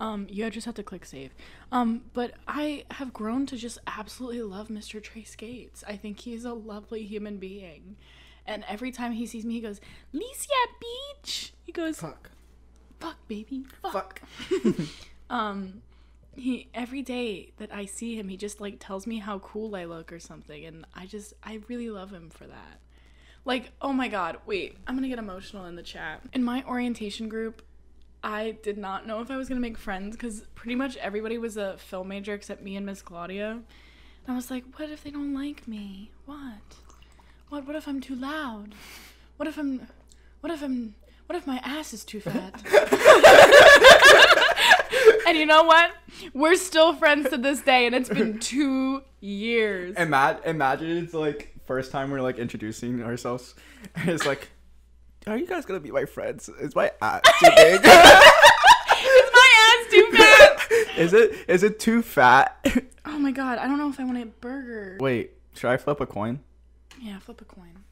Um, you just have to click save. Um, but I have grown to just absolutely love Mr. Trace Gates. I think he's a lovely human being. And every time he sees me, he goes, Licia Beach! He goes, Fuck. Fuck, baby. Fuck. um, he, every day that I see him, he just like tells me how cool I look or something. And I just, I really love him for that. Like, oh my god, wait, I'm gonna get emotional in the chat. In my orientation group, I did not know if I was gonna make friends because pretty much everybody was a film major except me and Miss Claudia. And I was like, what if they don't like me? What? What? What if I'm too loud? What if I'm? What if I'm? What if my ass is too fat? and you know what? We're still friends to this day, and it's been two years. Ima- imagine it's like first time we're like introducing ourselves. And it's like, are you guys gonna be my friends? Is my ass too big? is my ass too fat? is it is it too fat? Oh my god, I don't know if I want a burger. Wait, should I flip a coin? Yeah, flip a coin.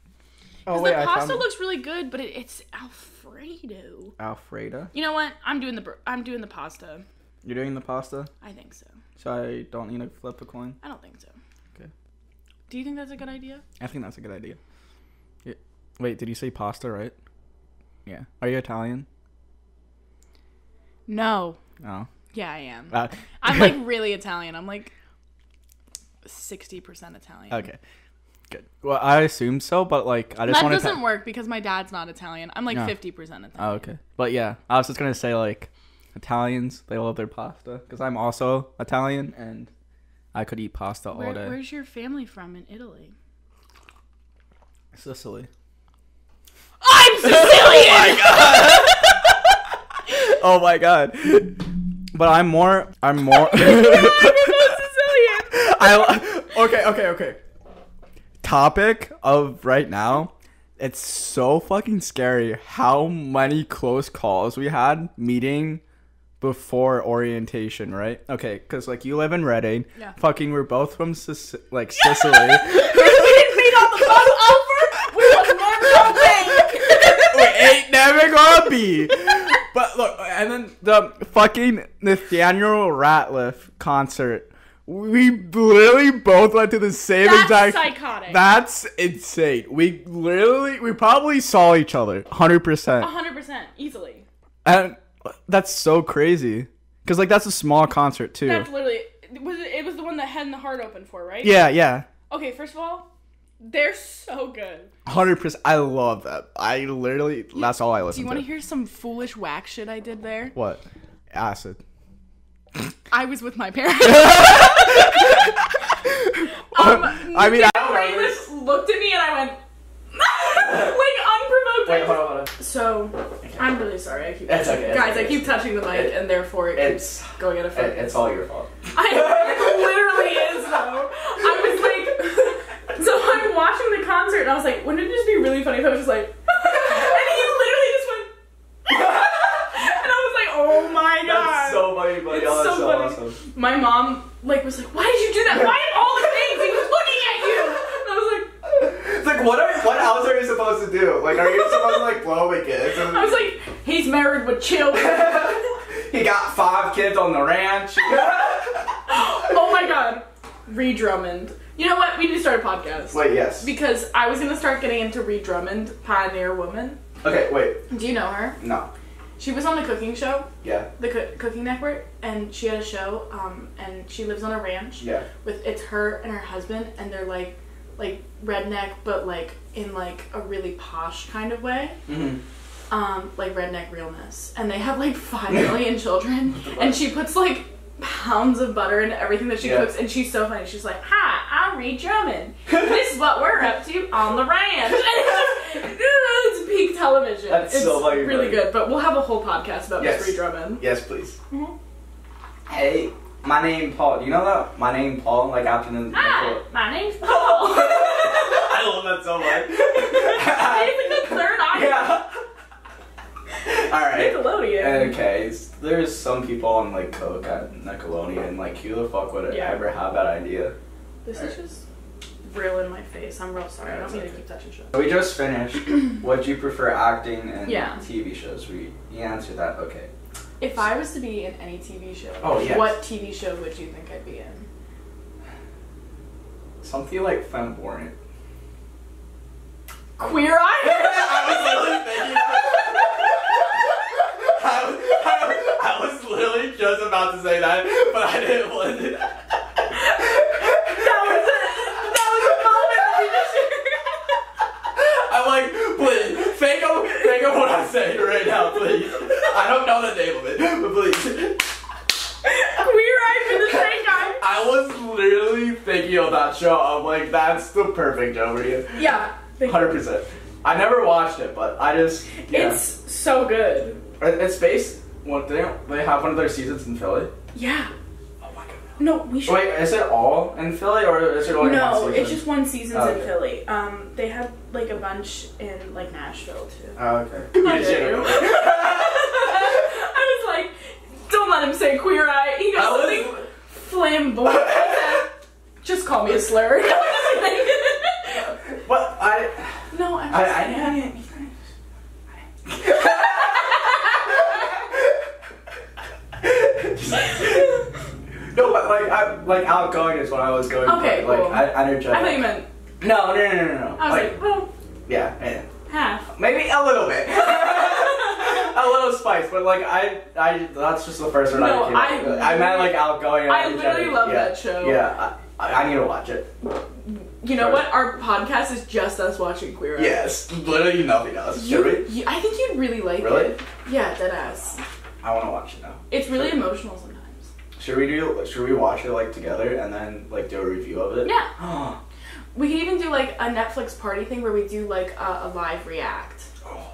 Oh 'Cause wait, the pasta looks really good, but it, it's Alfredo. Alfredo. You know what? I'm doing the I'm doing the pasta. You're doing the pasta, I think so. so I don't need to flip a coin. I don't think so. Okay. Do you think that's a good idea? I think that's a good idea. Yeah. Wait, did you say pasta right? Yeah. Are you Italian? No. No. Yeah, I am. Uh, I'm like really Italian. I'm like 60% Italian. okay. Good. Well, I assume so, but like I just That wanted doesn't to. work because my dad's not Italian. I'm like No. 50% Italian. Oh, okay. But yeah, I was just gonna say like Italians they love their pasta because I'm also Italian and I could eat pasta all day. where's your family from in Italy? Sicily. I'm oh Sicilian! Oh my god. But I'm more. I'm more. Sicilian! I okay, okay, okay. Topic of right now it's so fucking scary how many close calls we had meeting before orientation, right? Okay, because like you live in Reading. Yeah. Fucking, we're both from Sic- like Sicily. we didn't meet on the over. We never bank. we ain't never gonna be. But look, and then the fucking Nathaniel Rateliff concert. We literally both went to the same That's exact. psychotic. That's insane. We literally, we probably saw each other, hundred percent, hundred percent easily. and that's so crazy. Cause like that's a small concert too. That's literally was it, it was the one that Head and the Heart opened for, right? yeah, yeah, Okay, first of all, they're so good. hundred percent. I love that. I literally, that's all I listen. To. Do you want to hear some foolish whack shit I did there? what? Acid. I was with my parents. um, I mean, I Raylis looked at me and I went like unprovoked. Wait, hold on, hold on. So I'm really sorry. I keep It's okay, it's guys. okay. I keep touching the mic and therefore it It's keeps going out of it, focus. it's all your fault. I, it literally is though. I was like, so I'm watching the concert and I was like, wouldn't it just be really funny if I was just like, and he literally just went, and I was like, oh my god. That's so funny, buddy. It's oh, that's so so, awesome. My mom like was like, why did you do that? Why did all the things he was looking at you? And I was like, It's like what are what else are you supposed to do? Like, are you supposed to like blow a kids? I was like, he's married with children. he got five kids on the ranch. oh my god. Ree Drummond. You know what? We need to start a podcast. Wait, yes. Because I was gonna start getting into Ree Drummond, Pioneer Woman. Okay, wait. Do you know her? No. She was on the cooking show, Yeah. the Co- Cooking Network, and she had a show. Um, and she lives on a ranch Yeah. with it's her and her husband, and they're like, like redneck, but like in like a really posh kind of way. Mm-hmm. um, like redneck realness, and they have like five million children, and she puts like pounds of butter into everything that she Yeah. cooks, and she's so funny. She's like, "Hi, I'm Ree Drummond. this is what we're up to on the ranch." And it's, it's peak television. That's it's so funny, really buddy. good. But we'll have a whole podcast about Yes. Miss Ree Drummond. Yes, please. Mhm. Hey, my name Paul. Do you know that? My name Paul. Like after the. Hi, my name's Paul. I love that so much. it's like the third eye. yeah. All right. Nickelodeon. Okay, there's some people on like Coke at Nickelodeon. Like, who the fuck would Yeah. ever have that idea? This is just real in my face. I'm real sorry. I don't That's mean to keep touching shit. We just finished. Would you prefer acting and Yeah. TV shows? We you answered that. Okay. If I was to be in any TV show, Oh, yes. what TV show would you think I'd be in? Something like flamboyant. Queer Eye? I was literally thinking. I, I, I was literally just about to say that, but I didn't want to. that was it. That was the moment that I'm like, please, think of, think of what I'm saying right now, please. I don't know the name of it, but please. we Eye for the Snake Eye. I was literally thinking of that show. I'm like, that's the perfect for you. Yeah. Hundred percent. I never watched it, but I just yeah. It's so good. it's based. What they they have one of their seasons in Philly. Yeah. No, we should. Wait, is it all in Philly or is it only no, one season? it's just one season's Oh, in. Philly. Um, they have like a bunch in like Nashville too. Oh, okay. How You dare should you. have- I was like, don't let him say queer eye. He goes I something flamboyant. Just call me a slur. But I, no, I'm I, just I, saying. no, but like, I, like outgoing is what I was going Okay, for. Like, cool. I, energetic. I thought you meant. No, no, no, no, no. I was like, well, yeah, yeah. half. Maybe a little bit. a little spice, but like I, I that's just the first one No, I came I. I meant like outgoing. and I literally love yeah. that show. Yeah, I, I need to watch it. You know what? Our podcast is just us watching Queer Eye. Yes, literally nothing else. You, Should we? you- I think you'd really like Really? it. Yeah, dead ass. I want to watch it now. It's really emotional sometimes. Should we do? Should we watch it like together and then like do a review of it? Yeah. Oh. We could even do like a Netflix party thing where we do like a, a live react. oh,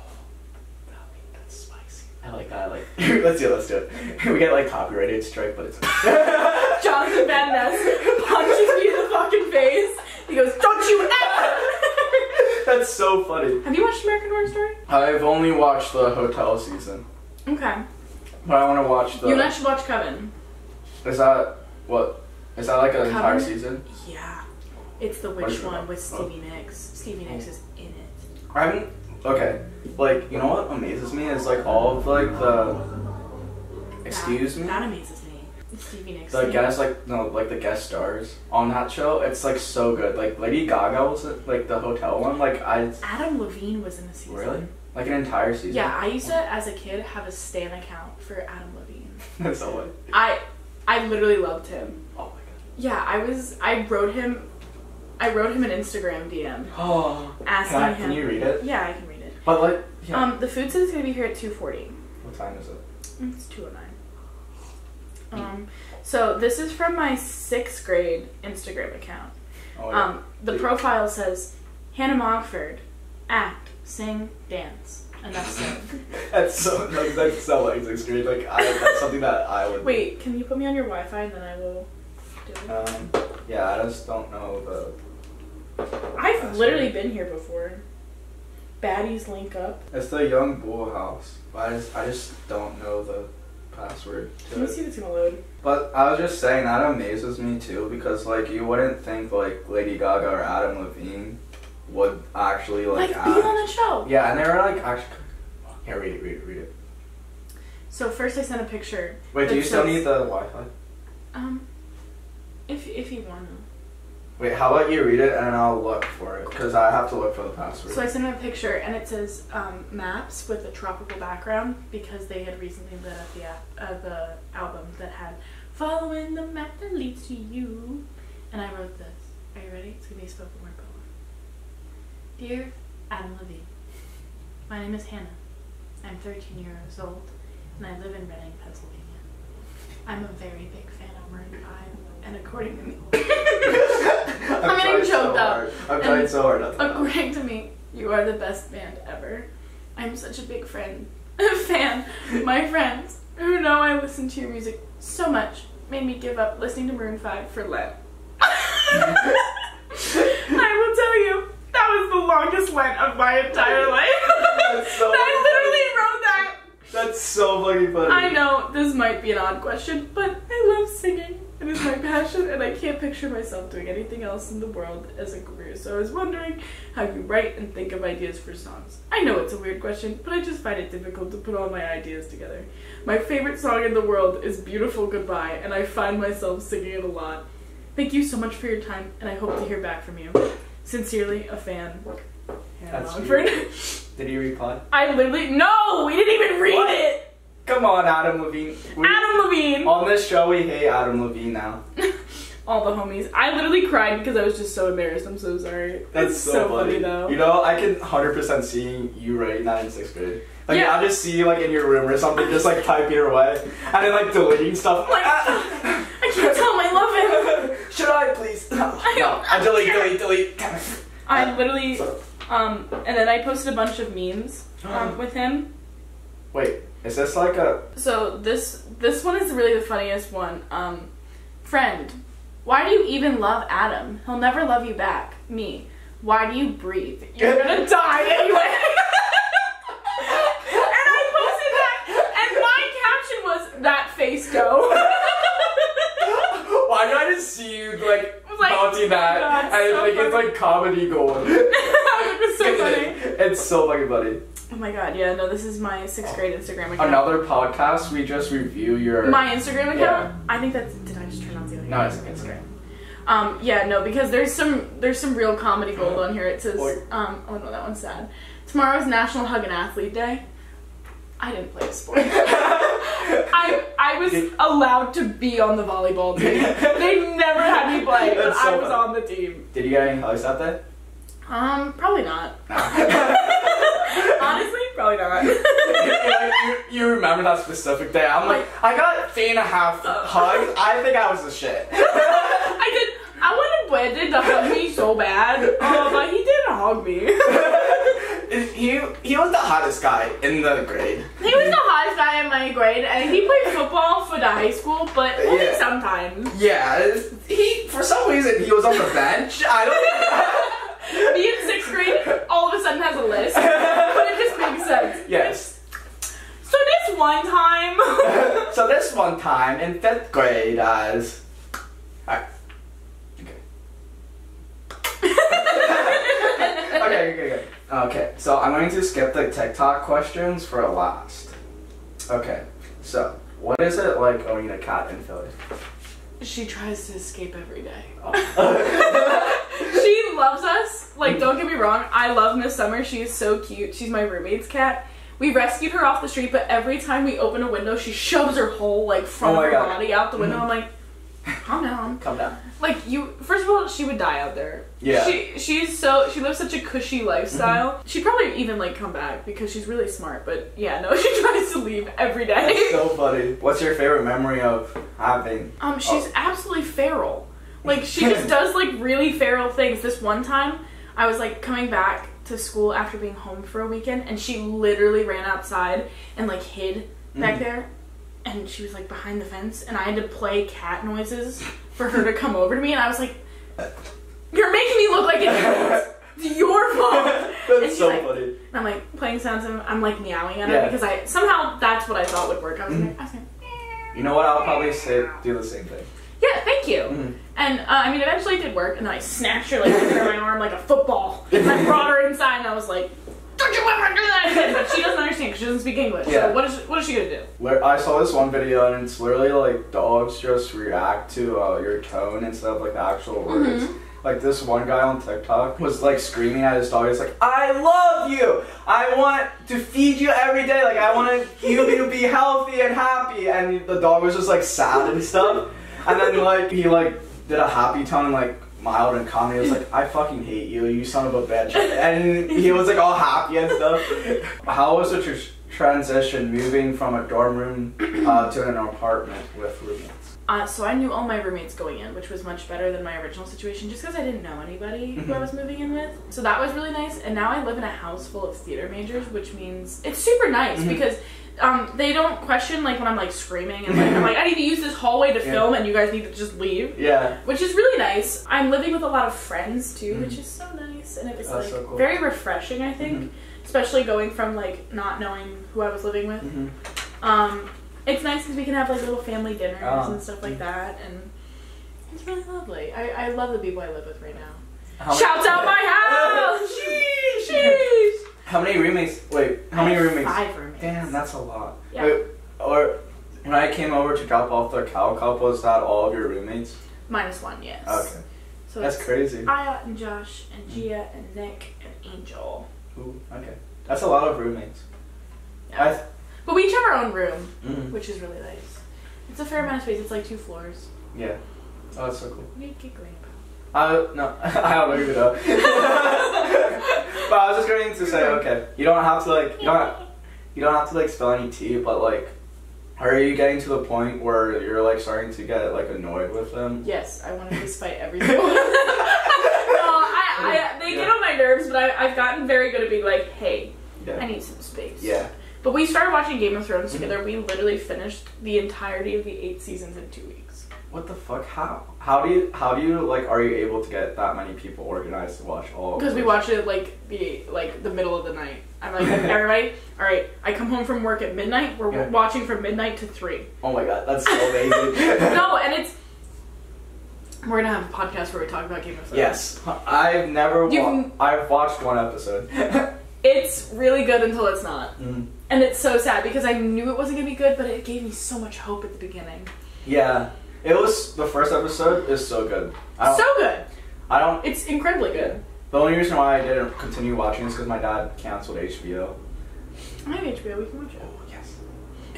that- that's spicy. I like that. I like. let's do it. Let's do it. We get like copyrighted strike, but it's. Jonathan Van Ness punches me in the fucking face. He goes, "Don't you ever!" That's That's so funny. Have you watched American Horror Story? I've only watched the hotel season, Okay. but I want to watch the. You and I should watch Coven. Is that what? Is that like an entire season? Yeah. It's the witch one with Oh. Stevie Nicks. Stevie Nicks oh. is in it. I haven't. Okay, like you know what amazes me is like all of like the. Excuse that, me. That amazes me. Stevie Nicks. The guest, like no, like the guest stars on that show, it's like so good. Like Lady Gaga was it, like the hotel one. Like I Adam Levine was in the season. really like an entire season. Yeah, I used to, as a kid, have a Stan account for Adam Levine. That's so what. I, I literally loved him. Oh my god. Yeah, I was. I wrote him. I wrote him an Instagram DM. Oh. asking Can, I, him. can you read it? Yeah, I can read it. But like, yeah. Um, the food says it's gonna be here at two forty. what time is it? It's two oh nine. Um, so this is from my sixth grade Instagram account. Oh yeah. Um, the profile says Hannah Mogford, act, sing, dance, and that's it. that's so like that's so like grade. Like I, that's something that I would. Wait, can you put me on your Wi-Fi and then I will do it? Um. Yeah, I just don't know the. I've that's literally been here before. Baddies link up. It's the Young Bull House. But I just I just don't know the password Let me it. see if it's gonna load. But I was just saying that amazes me too because like you wouldn't think like Lady Gaga or Adam Levine would actually like, Like, be on a show. Yeah, and they were like actually. Here, read it, read it, read it. So first I sent a picture. Wait, do that you still need the Wi-Fi? Um, if if you wanna. Wait, how about you read it and I'll look for it because I have to look for the password. So I sent him a picture and it says um, maps with a tropical background because they had recently lit up the app, uh, the album that had "Following the Map That Leads to You," and I wrote this. Are you ready? It's gonna be a spoken word poem. Dear Adam Levine, my name is Hannah. I'm 13 years old and I live in Reading, Pennsylvania. I'm a very big fan of Maroon 5, and according to me, I'm I'm getting trying so choked up. I'm trying so hard not to laugh. According to me, you are the best band ever. I'm such a big friend, fan. My friends, who know I listen to your music so much, made me give up listening to Maroon 5 for Lent. I will tell you, that was the longest Lent of my entire life. That's so I literally wrote that. That's so fucking funny. I know this might be an odd question, but I love singing. It is my passion, and I can't picture myself doing anything else in the world as a career. So I was wondering how you write and think of ideas for songs. I know it's a weird question, but I just find it difficult to put all my ideas together. My favorite song in the world is Beautiful Goodbye, and I find myself singing it a lot. Thank you so much for your time, and I hope to hear back from you. Sincerely, a fan. Hannah That's Longford. Did he reply? I literally no, we didn't even read What? it. Come on, Adam Levine. We, Adam Levine. on this show, we hate Adam Levine now. All the homies. I literally cried because I was just so embarrassed. I'm so sorry. That's it's so, funny. though. You know, I can 100% see you right now in sixth grade. Like, Yeah. I just see you like in your room or something, just like typing away, and then like deleting stuff. Like, "Ah." I can't tell him I love him. Should I please? No, I, no. I delete, delete, delete. I literally, um, and then I posted a bunch of memes um, with him. Wait, is this like a? So this this one is really the funniest one. Um, friend, why do you even love Adam? He'll never love you back. Me, why do you breathe? You're gonna die anyway. and I posted that, and my caption was that face go. Why did I just see you like, Like, bounty that? Oh god, and I so think it's funny. like comedy gold. it was so funny. It's so fucking funny. Oh my god, yeah, no, this is my sixth grade Instagram account. Another podcast, we just review your. My Instagram account? Yeah. I think that's did I just turn on No, it's Instagram? Um, yeah, no, because there's some there's some real comedy gold on here. It says, um, oh no, that one's sad. Tomorrow's National Hug an Athlete Day. I didn't play a sport. I I was allowed to be on the volleyball team. They never had me play, but so I was funny. on the team. Did you get any hugs that day? Um, probably not. Honestly, probably not. You, you remember that specific day? I'm like, I got three and a half hugs. I think I was the shit. I did. I wanted Brandon to hug me so bad, uh, but he didn't hug me. he he was the hottest guy in the grade. He was the hottest guy in my grade, and he played football for the high school, but only Yeah. sometimes. Yeah, he for some reason he was on the bench. I don't. Me in sixth grade, all of a sudden has a list, but it just makes sense. Yes. So this one time. so this one time in fifth grade, as. Alright. Okay. okay, okay, okay. Okay, so I'm going to skip the TikTok questions for a last. Okay, so what is it like owning a cat in Philly? she tries to escape every day. Oh. loves us. Like, mm. don't get me wrong, I love Miss Summer. She is so cute. She's my roommate's cat. We rescued her off the street, but every time we open a window, she shoves her whole like front Oh of her God. body out the window. Mm-hmm. I'm like, calm down. Calm down. Like you, first of all, she would die out there. Yeah. She she's so she lives such a cushy lifestyle. Mm-hmm. She'd probably even like come back because she's really smart. But yeah, no, she tries to leave every day. That's so funny. What's your favorite memory of having? Um, she's Oh. absolutely feral. Like she just does like really feral things. This one time, I was like coming back to school after being home for a weekend, and she literally ran outside and like hid back Mhm. there, and she was like behind the fence, and I had to play cat noises for her to come over to me, and I was like, "You're making me look like an. It's your fault." That's so like- funny. And I'm like playing sounds, and I'm like meowing at Yeah. her because I somehow that's what I thought would work. I was like, I was like, You know what? I'll probably say do the same thing. "Yeah, thank you." Mhm. And uh, I mean, eventually it did work, and then I snatched her like under my arm like a football, and I brought her inside, and I was like, "Don't you ever do that again!" But she doesn't understand because she doesn't speak English. Yeah. So what is what is she gonna do? Where I saw this one video and it's literally like dogs just react to uh, your tone instead of like the actual words. Mhm. Like this one guy on TikTok was like screaming at his dog. He's like, "I love you. I want to feed you every day. Like I want you to be healthy and happy." And the dog was just like sad and stuff. And then like he like did a happy tone and like mild and calm. He was like, "I fucking hate you, you son of a bitch." And he was like all happy and stuff. How was the tr- transition moving from a dorm room uh, to an apartment with roommates? Uh, so I knew all my roommates going in, which was much better than my original situation, just because I didn't know anybody who I Mhm. was moving in with. So that was really nice. And now I live in a house full of theater majors, which means it's super nice Mhm. because um, they don't question like when I'm like screaming and like I'm like I need to use this hallway to Yeah. film, and you guys need to just leave. Yeah. which is really nice. I'm living with a lot of friends too, Mhm. which is so nice, and it was like so cool. very refreshing. I think, Mhm. especially going from like not knowing who I was living with. hmm Um, it's nice because we can have like little family dinners Oh. and stuff like that, and it's really lovely. I, I love the people I live with right now. How Shouts out my house! Sheesh. Sheesh! How many roommates? Wait, how I many have roommates? Five roommates. Damn, that's a lot. Yeah. Wait, or when I came over to drop off the cow cup, was that all of your roommates? minus one. Yes. Okay, So that's it's crazy. Aya and Josh and Gia and Nick and Angel. Ooh, okay, that's a lot of roommates. Yeah. I, But we each have our own room, mm, which is really nice. It's a fair amount of space. It's like two floors. yeah, oh, that's so cool. What are you giggling about? I no, I don't even know. I was just going to say, okay, you don't have to like, you don't, you don't have to like spill any tea, but like, are you getting to the point where you're like starting to get like annoyed with them? Yes, I want to fist fight every single one. no, I, I, they get on my nerves, but I, I've gotten very good at being like, hey, I need some space. Yeah. But we started watching Game of Thrones mm-hmm. together. We literally finished the entirety of the eight seasons in two weeks. What the fuck? How? How do you? How do you like? Are you able to get that many people organized to watch all? Because we watched it like the like the middle of the night. I'm like, everybody, all right. I come home from work at midnight. We're Yeah. watching from midnight to three. Oh my god, that's so amazing. no, and it's we're gonna have a podcast where we talk about Game of Thrones. Yes, I've never. Wa- I've watched one episode. It's really good until it's not. Mm. And it's so sad because I knew it wasn't gonna be good, but it gave me so much hope at the beginning. Yeah, it was the first episode is so good. I. So good. I don't. It's incredibly good. The only reason why I didn't continue watching is because my dad canceled HBO. I have HBO. We can watch it. Oh yes.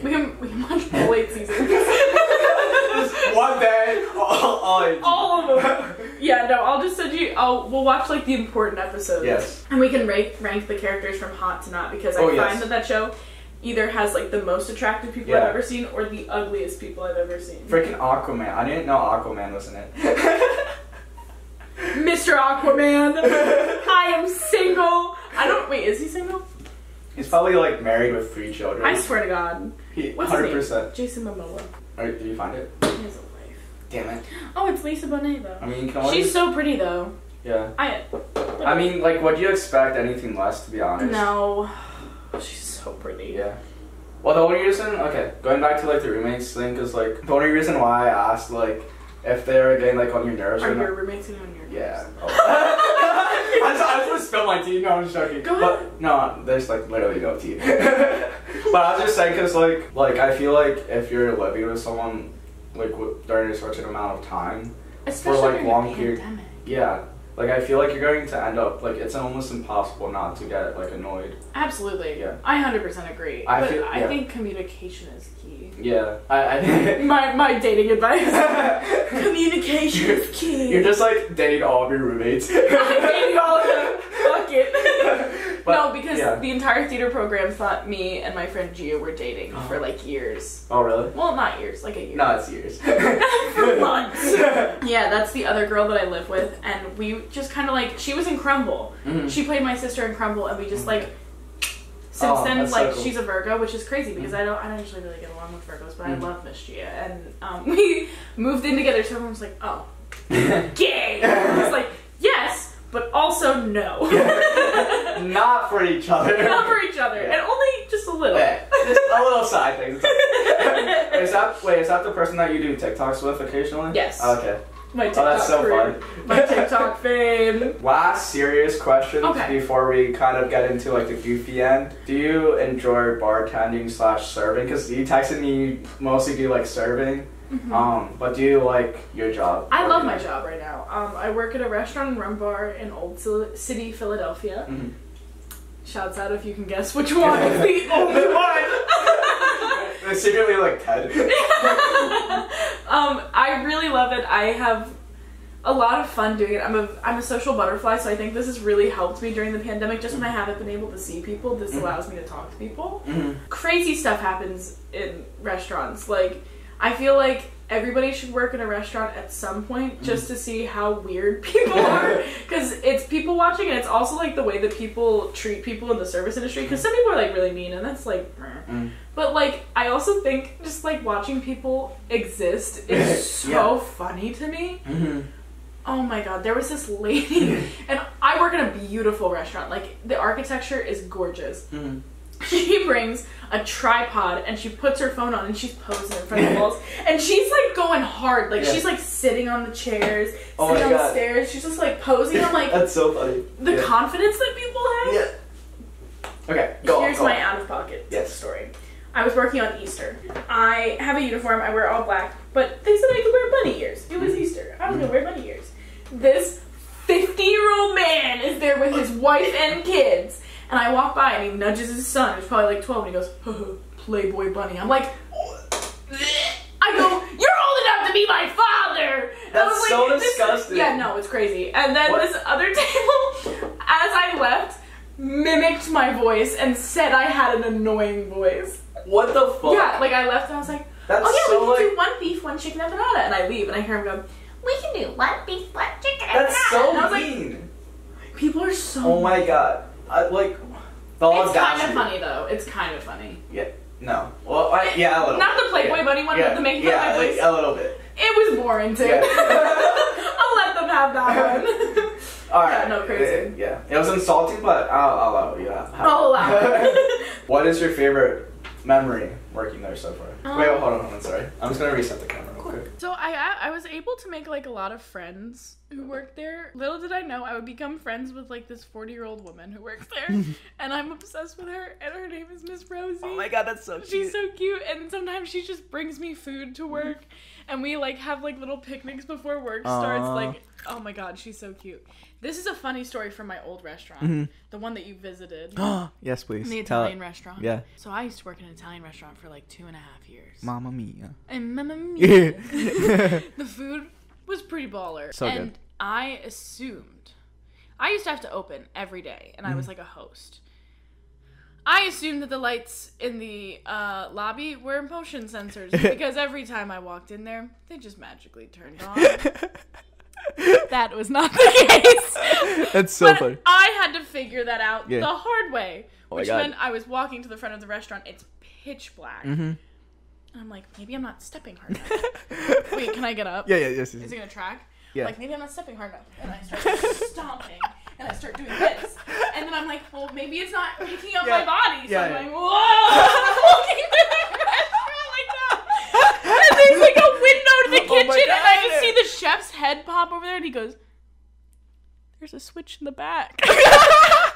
We can we can watch all eight seasons. Just one day, all, all, all of them. Yeah, no. I'll just send you. I'll we'll watch like the important episodes. Yes. And we can rank rank the characters from hot to not because I Oh, find yes. that that show either has like the most attractive people Yeah. I've ever seen or the ugliest people I've ever seen. Freaking Aquaman. I didn't know Aquaman was in it. Mr. Aquaman. I am single. I don't. Wait, is he single? He's probably like married with three children. I swear to God. He, What's 100%. name? Jason Momoa. Alright, did you find it? He has a wife. Damn it. Oh, it's Lisa Bonet though. I mean. She's so pretty though. Yeah. I I mean, like, would you expect anything less? To be honest. No. She's so pretty. Yeah. Well, the only reason, okay, going back to like the roommates thing, is like the only reason why I asked like if they're getting like on your nerves Are or not. your roommates getting on your Yeah. nerves? I just, I just want to spill my tea. No, I'm just joking. Go But no, there's like literally no tea. but I was just saying, cause like, like I feel like if you're living with someone like w- during such an amount of time, Especially like, during long the period- pandemic. yeah, like I feel like you're going to end up like it's almost impossible not to get like annoyed. Absolutely. Yeah. I 100% agree. I but feel- I think communication is. Yeah, I. I My, my dating advice. communication is key. You're just like dating all of your roommates. I'm dating all of them. Fuck it. But, no, because yeah. the entire theater program thought me and my friend Gia were dating for like years. Oh really? Well, not years, like a year. No, it's years. for months. Yeah, that's the other girl that I live with, and we just kind of like she was in Crumble. Mhm. She played my sister in Crumble, and we just like since Oh, then that's so like cool. she's a Virgo, which is crazy because I don't I don't usually really get along with Virgos, but Mhm. I love Miss Gia, and um, we moved in together. So everyone was like, "Oh, gay." I was like, "Yes, but also no." Not for each other. Not for each other, Yeah. and only just a little. Yeah, just a little side thing. Is that wait? Is that the person that you do TikToks with occasionally? Yes. Okay. My Oh, TikTok that's so career, fun. My TikTok fame. Last serious question Okay. before we kind of get into like the goofy end. Do you enjoy bartending slash serving? Because you texted me you mostly do like serving. Um, but do you like your job? Mm-hmm. I love my job right now. Um, I work at a restaurant and rum bar in Old City, Philadelphia. Mhm. Shouts out if you can guess which one is the only one. It's secretly like Ted. um, I really love it. I have a lot of fun doing it. I'm a I'm a social butterfly, so I think this has really helped me during the pandemic. Just when I haven't been able to see people, this allows me to talk to people. Mhm. Crazy stuff happens in restaurants. Like I feel like everybody should work in a restaurant at some point just to see how weird people are because it's people watching and it's also like the way that people treat people in the service industry because some people are like really mean and that's like. Mm. But like, I also think just like watching people exist is so Yeah. funny to me. Mhm. Oh my god, there was this lady, and I work in a beautiful restaurant. Like the architecture is gorgeous. Mhm. She brings a tripod and she puts her phone on and she's posing in front of the walls and she's like going hard. Like Yeah. she's like sitting on the chairs, Oh sitting on the stairs. She's just like posing. I'm like That's so funny. the yeah. confidence that people have. Yeah. Okay, go Here's on, go my on. out of pocket Yes. story. I was working on Easter. I have a uniform. I wear all black, but they said I could wear bunny ears. It was hmm. Easter. I was gonna wear bunny ears. This 50 year old man is there with his wife and kids, and I walk by and he nudges his son, who's probably like 12, and he goes, "Playboy bunny." I'm like, I go, "You're old enough to be my father." And That's was so disgusting. yeah, no, it's crazy. And then What? this other table, as I left, mimicked my voice and said I had an annoying voice. What the fuck? Yeah, like I left and I was like, That's oh yeah, so we can like. do one beef, one chicken empanada. And I leave and I hear him go, we can do one beef, one chicken That's so and I was like, mean. people are so. oh my god. I like. The It's kind of funny though. It's kind of funny. Yeah. No. Well, I, yeah, a little. Not bit. the Playboy yeah. bunny one, yeah. but the making yeah, like, a little bit. It was boring too. Yeah. I'll let them have that one. All right. no, crazy. Yeah, it was insulting, but I'll, I'll allow you. have I'll allow it. what is your favorite memory working there so far? Um, Wait, hold on, hold on. Sorry, I'm just gonna reset the camera quick. So I I was able to make like a lot of friends who worked there. Little did I know I would become friends with like this 40 year old woman who works there, and I'm obsessed with her. And her name is Miss Rosie. Oh my god, that's so cute. She's so cute, and sometimes she just brings me food to work, and we like have like little picnics before work starts. Like, oh my god, she's so cute. This is a funny story from my old restaurant, Mm-hmm. the one that you visited, yes, please. the. Italian restaurant. Yeah. So I used to work in an Italian restaurant for like two and a half years. Mamma mia. And mamma mia. the food was pretty baller. So and good. I assumed I used to have to open every day and I Mm-hmm. was like a host. I assumed that the lights in the uh, lobby were motion sensors because every time I walked in there, they just magically turned on. that was not the case. That's so but funny. I had to figure that out Yeah. the hard way, Oh which meant I was walking to the front of the restaurant. It's pitch black. Mm-hmm. And I'm like, maybe I'm not stepping hard enough. Wait, can I get up? Yeah, yeah, yes. Is it gonna track? Yeah. Like maybe I'm not stepping hard enough. And I start stomping. and I start doing this. And then I'm like, well, maybe it's not picking up Yeah. my body. So Yeah, I'm yeah. like, whoa! I'm walking through the restaurant like that. And there's like a window to the Oh kitchen, and I just see the chef's head pop over there, and he goes, "There's a switch in the back." and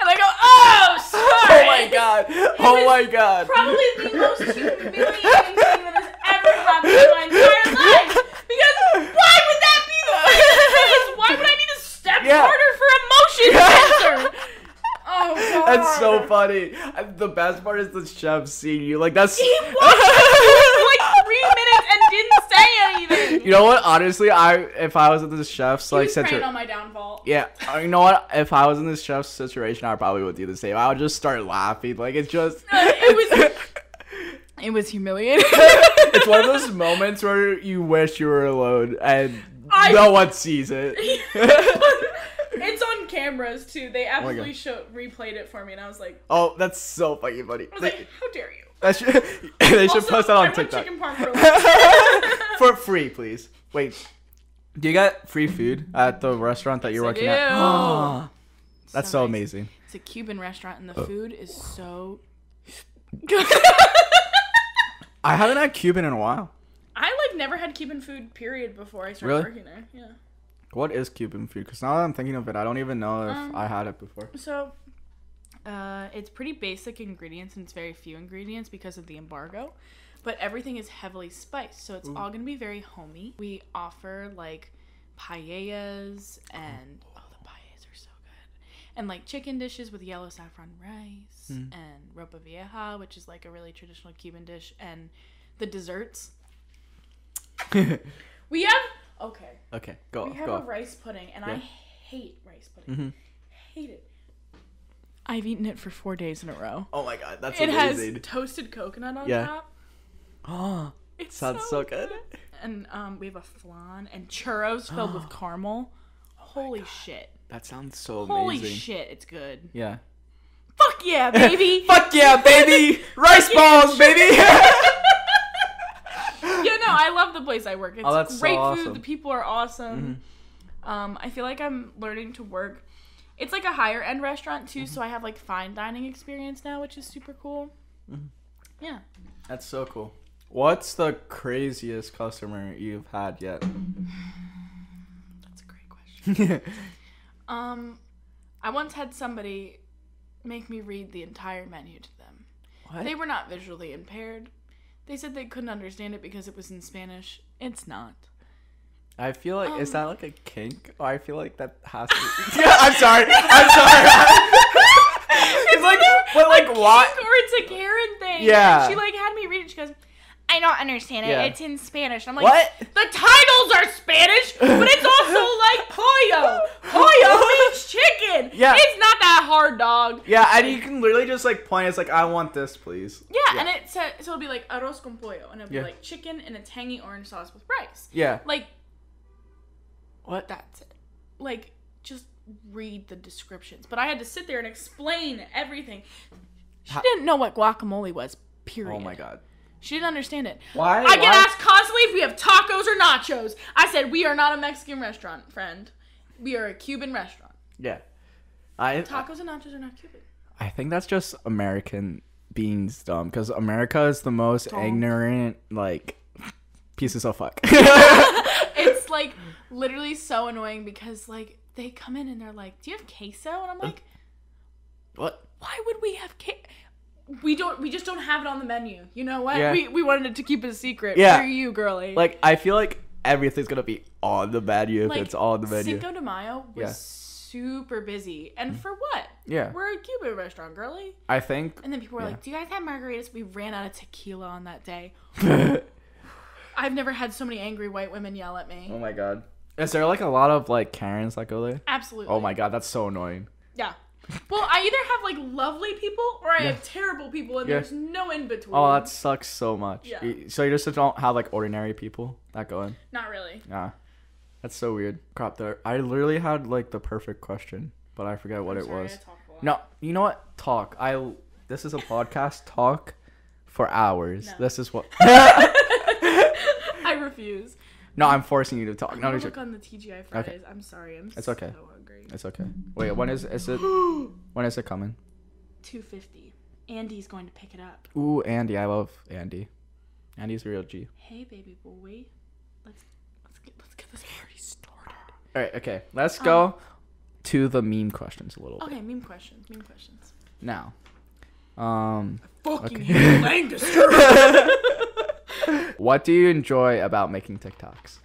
I go, "Oh, sorry." Oh my god. Oh was my god. Probably the most humiliating thing that has ever happened in my entire life. Because why would that be the case? Why would I need a step Yeah. harder for a motion sensor? Oh. That's so funny. The best part is the chef seeing you. Like that's. He watched like three minutes and didn't say anything. You know what? Honestly, I if I was in this chef's he like situation, on my downfall. yeah, uh, you know what? If I was in this chef's situation, I probably would do the same. I would just start laughing. Like it's just. It was. It was humiliating. it's one of those moments where you wish you were alone and I- no one sees it. It's on cameras too. They Oh absolutely God. show replayed it for me, and I was like, oh, that's so fucking funny. I was They, like, how dare you? that should, they should Also, post that on want TikTok Chicken parm for lunch. for free, please. Wait, do you get free food at the restaurant that you're I working do. at? That's so, nice. amazing. It's a Cuban restaurant, and the Oh. food is so. I haven't had Cuban in a while. I like never had Cuban food period before I started Really? working there. Yeah. What is Cuban food? Because now that I'm thinking of it, I don't even know if Um, I had it before. So, uh, it's pretty basic ingredients and it's very few ingredients because of the embargo, but everything is heavily spiced, so it's all gonna be very homey. We offer like paellas and oh, the paellas are so good, and like chicken dishes with yellow saffron rice and ropa vieja, which is like a really traditional Cuban dish, and the desserts. We have okay. okay, go We have go. a rice pudding, and I hate rice pudding. Mhm. Hate it. I've eaten it for four days in a row. Oh my god, that's it amazing. has toasted coconut on Yeah. top. Oh, It's sounds so good. And um, we have a flan and churros filled with caramel. Holy shit! That sounds so Holy amazing. shit! It's good. Yeah. Fuck yeah, baby! Fuck yeah, baby! Rice balls, baby! I love the place I work. It's Oh, that's so great awesome. food. The people are awesome. Um, I feel like I'm learning to work. It's like a higher end restaurant too, so I have like fine dining experience now, which is super cool. Yeah. That's so cool. What's the craziest customer you've had yet? That's a great question. Um, I once had somebody make me read the entire menu to them. what? They were not visually impaired. They said they couldn't understand it because it was in Spanish. It's not. I feel like is Um, that like a kink? Or I feel like that has to. yeah, I'm sorry. I'm sorry. it's like, but like why? Or it's a Karen thing. Yeah. She like had me read it. She goes, I don't understand it. Yeah. It's in Spanish. I'm like, What? The titles are Spanish, but it's also like pollo. Pollo means chicken. Yeah. It's not that hard, dog. Yeah, and you can literally just like point. It's like I want this, please. Yeah, and it said so it'll be like arroz con pollo, and it'll be Yeah. like chicken and a tangy orange sauce with rice. Yeah. Like What? that's it. Like just read the descriptions. But I had to sit there and explain everything. She didn't know what guacamole was. Period. Oh my god. She didn't understand it. Why? I get why- asked constantly if we have tacos or nachos. I said we are not a Mexican restaurant, friend. We are a Cuban restaurant. Yeah. I Tacos and nachos are not Cuban. I think that's just American being dumb because America is the most ignorant like pieces of fuck. it's like literally so annoying because like they come in and they're like, "Do you have queso?" And I'm uh, like, what? "Why would we have queso?" We don't. We just don't have it on the menu. You know what? Yeah. We we wanted to keep it a secret. Yeah. For you, girly. Like I feel like everything's gonna be on the menu if Like, it's on the menu. Cinco de Mayo was Yeah. super busy, and mm-hmm. for what? Yeah. We're a Cuban restaurant, girly. I think. And then people were Yeah. like, "Do you guys have margaritas?" We ran out of tequila on that day. I've never had so many angry white women yell at me. oh my god. Is there like a lot of like Karens that go there? Absolutely. Oh my god, that's so annoying. Yeah. Well, I either have like lovely people or I Yeah. have terrible people, and Yeah. there's no in between. Oh, that sucks so much. Yeah. So you just don't have like ordinary people that go in. not really. Yeah. That's so weird. Crap there. I literally had like the perfect question, but I forget what I'm it sorry, was. I talk a lot. No, you know what? Talk. I. This is a podcast. Talk for hours. No. This is what. I refuse. No, I'm forcing you to talk. I'm No, look on the TGI Fridays. I'm sorry. I'm It's so okay. hungry. It's okay. Wait, when is is it? When is it coming? 250. Andy's going to pick it up. Ooh, Andy. I love Andy. Andy's a real G. Hey, baby boy. Let's let's get let's get this party started. All right. Okay. Let's go to the meme questions a little bit Okay, meme questions. Meme questions. now. Um, Fucking Okay. Lancaster. what do you enjoy about making TikToks?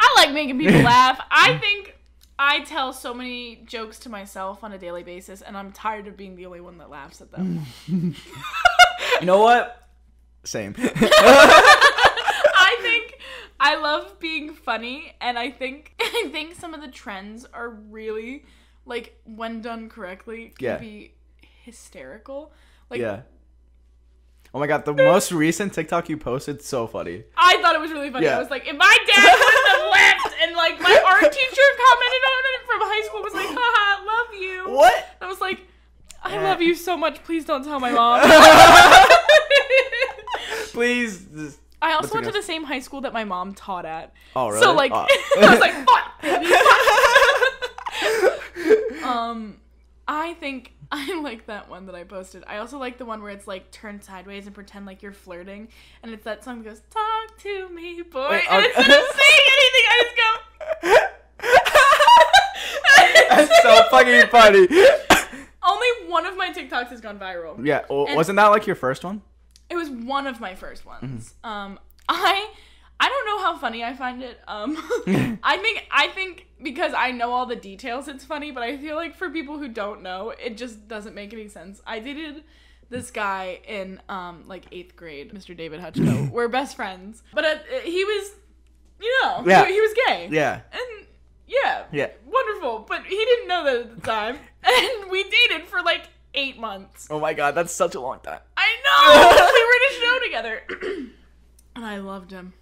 I like making people laugh. I think I tell so many jokes to myself on a daily basis, and I'm tired of being the only one that laughs at them. You know what? Same. I think I love being funny, and I think I think some of the trends are really like when done correctly can Yeah. be hysterical. Like yeah. Oh my god, the most recent TikTok you posted so funny. I thought it was really funny. Yeah. I was like, if my dad wouldn't have left, and like my art teacher commented on it from high school was like, haha, love you. What? I was like, I Eh. love you so much. Please don't tell my mom. Please. just- I also went to the same high school that my mom taught at. Oh, really? So like, Oh. I was like, fuck. baby. um, I think I like that one that I posted. I also like the one where it's like turn sideways and pretend like you're flirting, and it's that song that goes, "Talk to me, boy," Wait, and instead of saying anything, I just go. That's so fucking funny. Only one of my TikToks has gone viral. Yeah, well, wasn't that like your first one? It was one of my first ones. Mm-hmm. Um, I I don't know how funny I find it. Um, I think I think because I know all the details, it's funny. But I feel like for people who don't know, it just doesn't make any sense. I dated this guy in um like eighth grade, Mr. David Hutchko. We're best friends, but uh, he was, you know, Yeah. he, he was gay. Yeah. And yeah, Yeah. wonderful. But he didn't know that at the time, and we dated for like eight months. Oh my god, that's such a long time. I know. we were in a show together, and I loved him.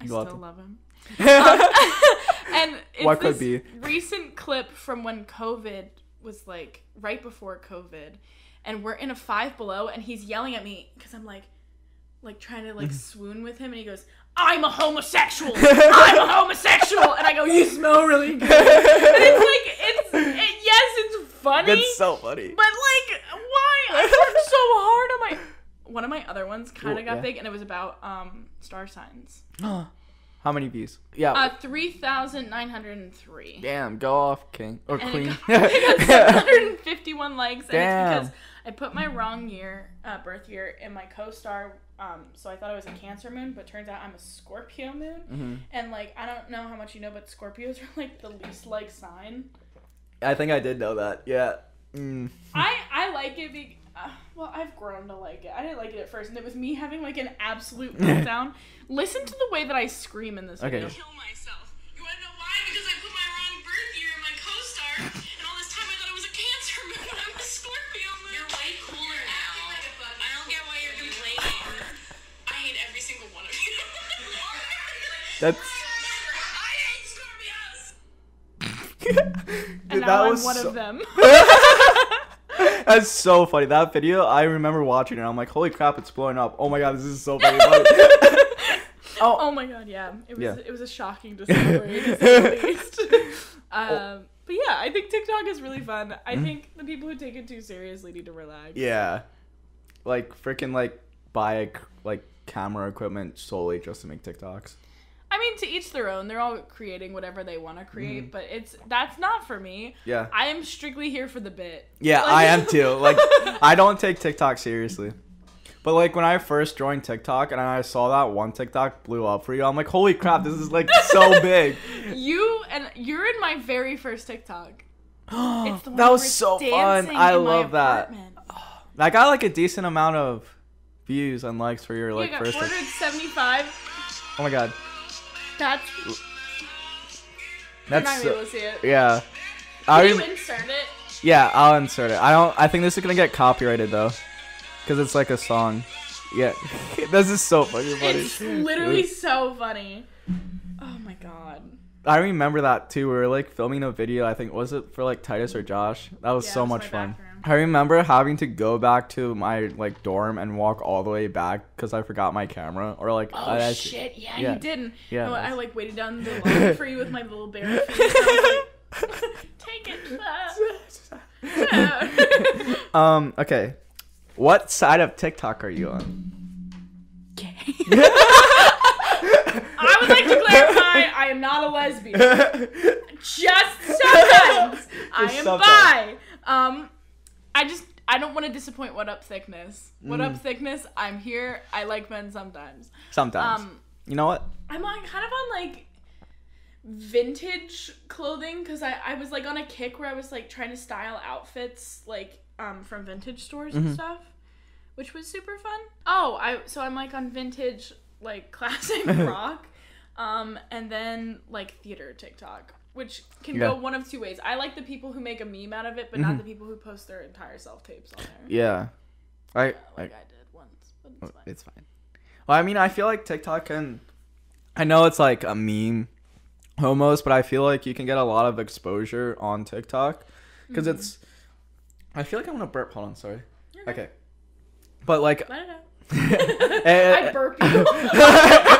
I You still love him. Um, and it's What could this be? recent clip from when COVID was like right before COVID, and we're in a five below, and he's yelling at me because I'm like, like trying to like Mm-hmm. swoon with him, and he goes, "I'm a homosexual. I'm a homosexual," and I go, "You smell really good." And it's like it's it, yes, it's funny. That's so funny. But like, why? I worked so hard. One of my other ones kind of got yeah. big, and it was about um star signs. How many views? Yeah. Uh, three thousand nine hundred and three. Damn, go off, king or And queen. it got, it got 751 likes, and Damn. it's because I put my wrong year, uh, birth year, in my co-star. Um, so I thought it was a Cancer moon, but turns out I'm a Scorpio moon. Mhm. And like, I don't know how much you know, but Scorpios are like the least liked sign. I think I did know that. Yeah. Mm. I I like it. Be- uh, well, I've grown to like it. I didn't like it at first, and it was me having like an absolute meltdown. Listen to the way that I scream in this Okay. video. kill myself. You wanna know why? Because I put my wrong birth year in my co-star, and all this time I thought it was a Cancer moon. I'm a Scorpio moon. You're way cooler now. I don't get why you're complaining. I hate every single one of you. That's. I hate Scorpios. And now that I'm was one so- of them. That's so funny. That video, I remember watching it. I'm like, holy crap, it's blowing up. Oh my god, this is so funny. oh, oh my god, yeah. It was Yeah. it was a shocking discovery to say the least. um, but yeah, I think TikTok is really fun. I think the people who take it too seriously need to relax. yeah. Like freaking like buy a like camera equipment solely just to make TikToks. I mean, to each their own. They're all creating whatever they want to create, mhm. but it's that's not for me. Yeah. I am strictly here for the bit. Yeah, Like- I am too. Like, I don't take TikTok seriously. But like when I first joined TikTok and I saw that one TikTok blew up for you, I'm like, holy crap, this is like so big. You and you're in my very first TikTok. It's the one that was so fun. I love that. That got like a decent amount of views and likes for your You like got first. Tik- 475. oh my god, That's you're that's not so- able to see it. yeah. Can you insert it? yeah, I'll insert it. I don't. I think this is gonna get copyrighted though, because it's like a song. Yeah, this is so fucking funny. It's literally so funny. Oh my god. I remember that too. We were like filming a video. I think was it for like Titus or Josh. That was Yeah, so was much fun. background. I remember having to go back to my like dorm and walk all the way back because I forgot my camera or like. Oh I- shit! Yeah, yeah. you didn't. Yeah, No, I like waited down the line for you with my little bare feet. Like, Take it. Um. Okay. What side of TikTok are you on? Gay. I would like to clarify, I am not a lesbian. Just sometimes I am sometimes. bi. Um, I just I don't want to disappoint. What up, thickness? What Mm. up, thickness? I'm here. I like men sometimes. Sometimes. Um, you know what? I'm on kind of on like vintage clothing because I, I was like on a kick where I was like trying to style outfits like um from vintage stores Mm-hmm. and stuff, which was super fun. Oh, I so I'm like on vintage like classic rock, um, and then like theater TikTok. Which can Yeah. Mm-hmm. go one of two ways. I like the people who make a meme out of it, but not the people who post their entire self tapes on there. Yeah. I. Like I I did once, but it's fine. it's fine. Well, I mean, I feel like TikTok can. I know it's like a meme, almost, but I feel like you can get a lot of exposure on TikTok because Mm-hmm. it's. I feel like I'm gonna burp. Hold on, sorry. You're good. Okay. But like, it out. eh, I burp you.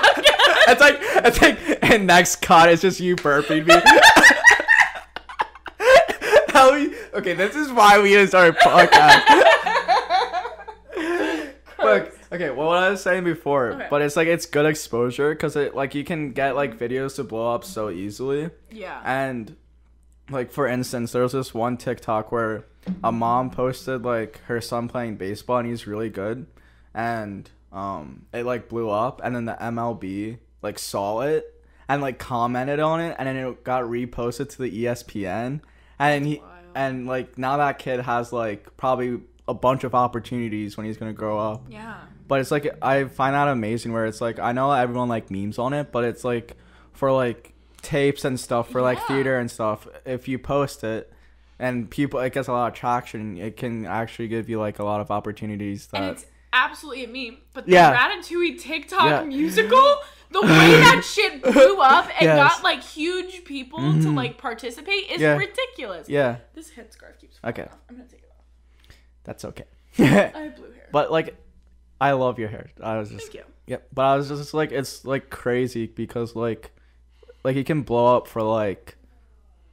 it's like it's like and next cut is just you burping me. How we, okay, this is why we start a podcast. Look, okay, well, what I was saying before, Okay. but it's like it's good exposure because it like you can get like videos to blow up so easily, yeah. and like for instance, there was this one TikTok where a mom posted like her son playing baseball and he's really good, and um it like blew up, and then the MLB like saw it and like commented on it, and then it got reposted to the ESPN, and he and like now that kid has like probably a bunch of opportunities when he's gonna grow up. yeah. But it's like I find that amazing where it's like I know everyone like memes on it, but it's like for like tapes and stuff for like theater and stuff. If you post it and people, it gets a lot of traction. It can actually give you like a lot of opportunities that. Absolutely a meme. But the Yeah. Ratatouille TikTok Yeah. musical, the way that shit blew up and Yes. got like huge people to Mhm. like participate is Yeah. ridiculous. yeah, This headscarf keeps falling Okay. off. I'm gonna take it off. that's okay. I have blue hair. but like, I love your hair. I was just Thank you. Yep, but I was just like, it's like crazy because like, like it can blow up for like,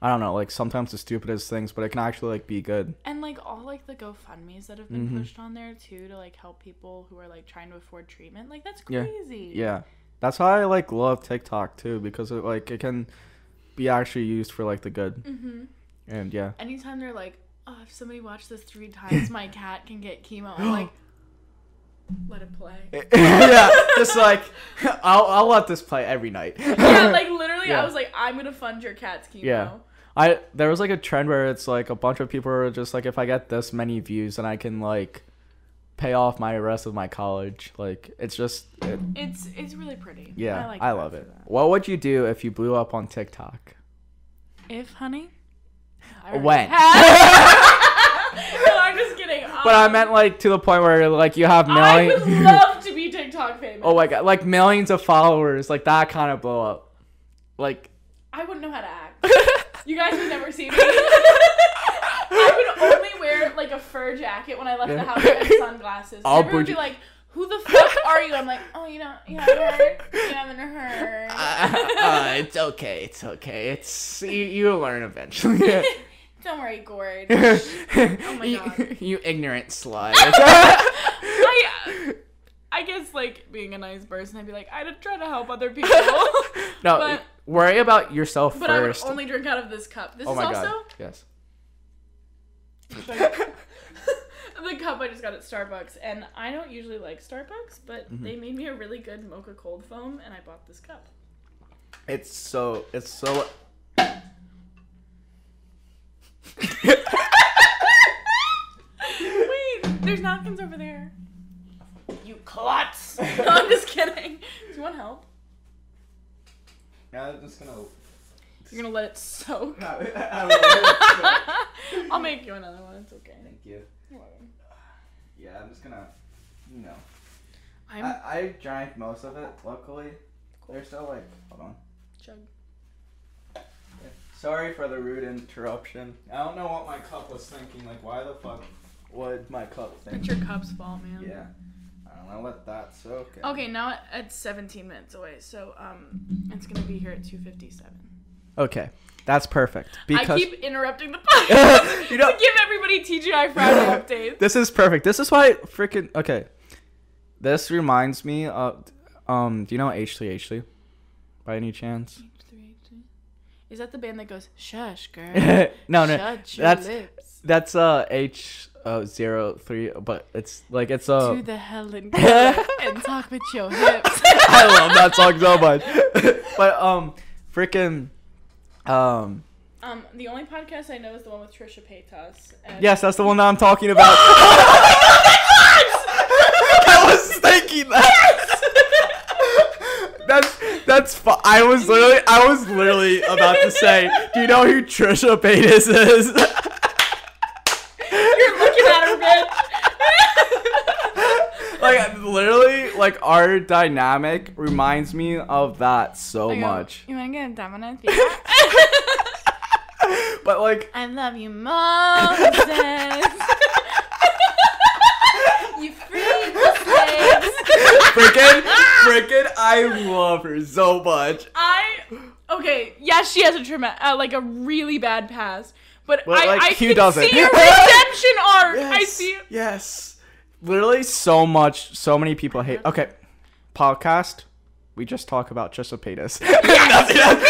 I don't know, like sometimes the stupidest things, but it can actually like be good. And like all like the GoFundmes that have been Mhm. pushed on there too to like help people who are like trying to afford treatment. Like that's Yeah. crazy. Yeah, that's why I like love TikTok too because it like it can be actually used for like the good. Mm-hmm. And yeah, Anytime they're like, oh, if somebody watched this three times, my cat can get chemo. I'm like, let it play. yeah, just like I'll I'll let this play every night. yeah, like literally, Yeah. I was like, I'm gonna fund your cat's chemo. Yeah. I there was like a trend where it's like a bunch of people are just like if I get this many views then I can like pay off my rest of my college. Like it's just it, It's it's really pretty. yeah, I, like I love it. What would you do if you blew up on TikTok? If honey. I When? no, I'm just kidding. But I Um, meant like to the point where like you have I would millions. love to be TikTok famous. oh my god, like millions of followers, like that kind of blow up. Like I wouldn't know how to act. You guys would never see me. I would only wear like a fur jacket when I left the house and sunglasses. All Everyone would be like, "Who the fuck are you?" I'm like, "Oh, you know, you haven't heard. You haven't heard." uh, it's okay, it's okay. It's you, you learn eventually. Don't worry, Gord. oh my you, God. you ignorant slut. I, I guess like being a nice person, I'd be like, I'd try to help other people. no, But- worry about yourself But I would only drink out of this cup. This oh is my also god. Yes. the cup I just got at Starbucks, and I don't usually like Starbucks, but Mm-hmm. they made me a really good mocha cold foam, and I bought this cup. It's so it's so Wait, there's napkins over there. You klutz! no, I'm just kidding. Do you want help? Yeah, I'm just gonna You're gonna let it soak. Thank I'll make you another one. It's okay. you. You're welcome. Yeah, I'm just gonna you know. I'm I, I drank most of it, luckily. There's still like hold on. chug. Sorry for the rude interruption. I don't know what my cup was thinking. Like, why the fuck would my cup think? It's your cup's fault, man. Yeah. I don't know. Let that soak. in. Okay, now it's 17 minutes away, so um, it's gonna be here at 2:57. Okay. That's perfect. Because I keep interrupting the podcast You know- to give everybody TGI Friday updates. this is perfect. This is why freaking okay. This reminds me of um. Do you know H3 H3? By any chance? Is that the band that goes shush, girl? no, no. Shut your That's lips. That's uh H uh, zero three, but it's like it's uh. to the hell and go and talk with your hips. I love that song so much. but um, freaking um. Um, the only podcast I know is the one with Trisha Paytas. And Yes, that's the one that I'm talking about. I was thinking that. That's that's. Fu- I was literally I was literally about to say. Do you know who Trisha Paytas is? You're looking at her, bitch. Like literally, like our dynamic reminds me of that so I go, much. You wanna get a dominant? But like, I love you, Moses. you freak the slaves. freaking, freaking, I love her so much. I okay, yeah, she has a trauma, uh, like a really bad past, but But, I, like, I who can doesn't? see her redemption arc. I Yes, see. Yes. Literally so much so many people hate okay. Podcast. We just talk about Trisha Paytas. Nothing else.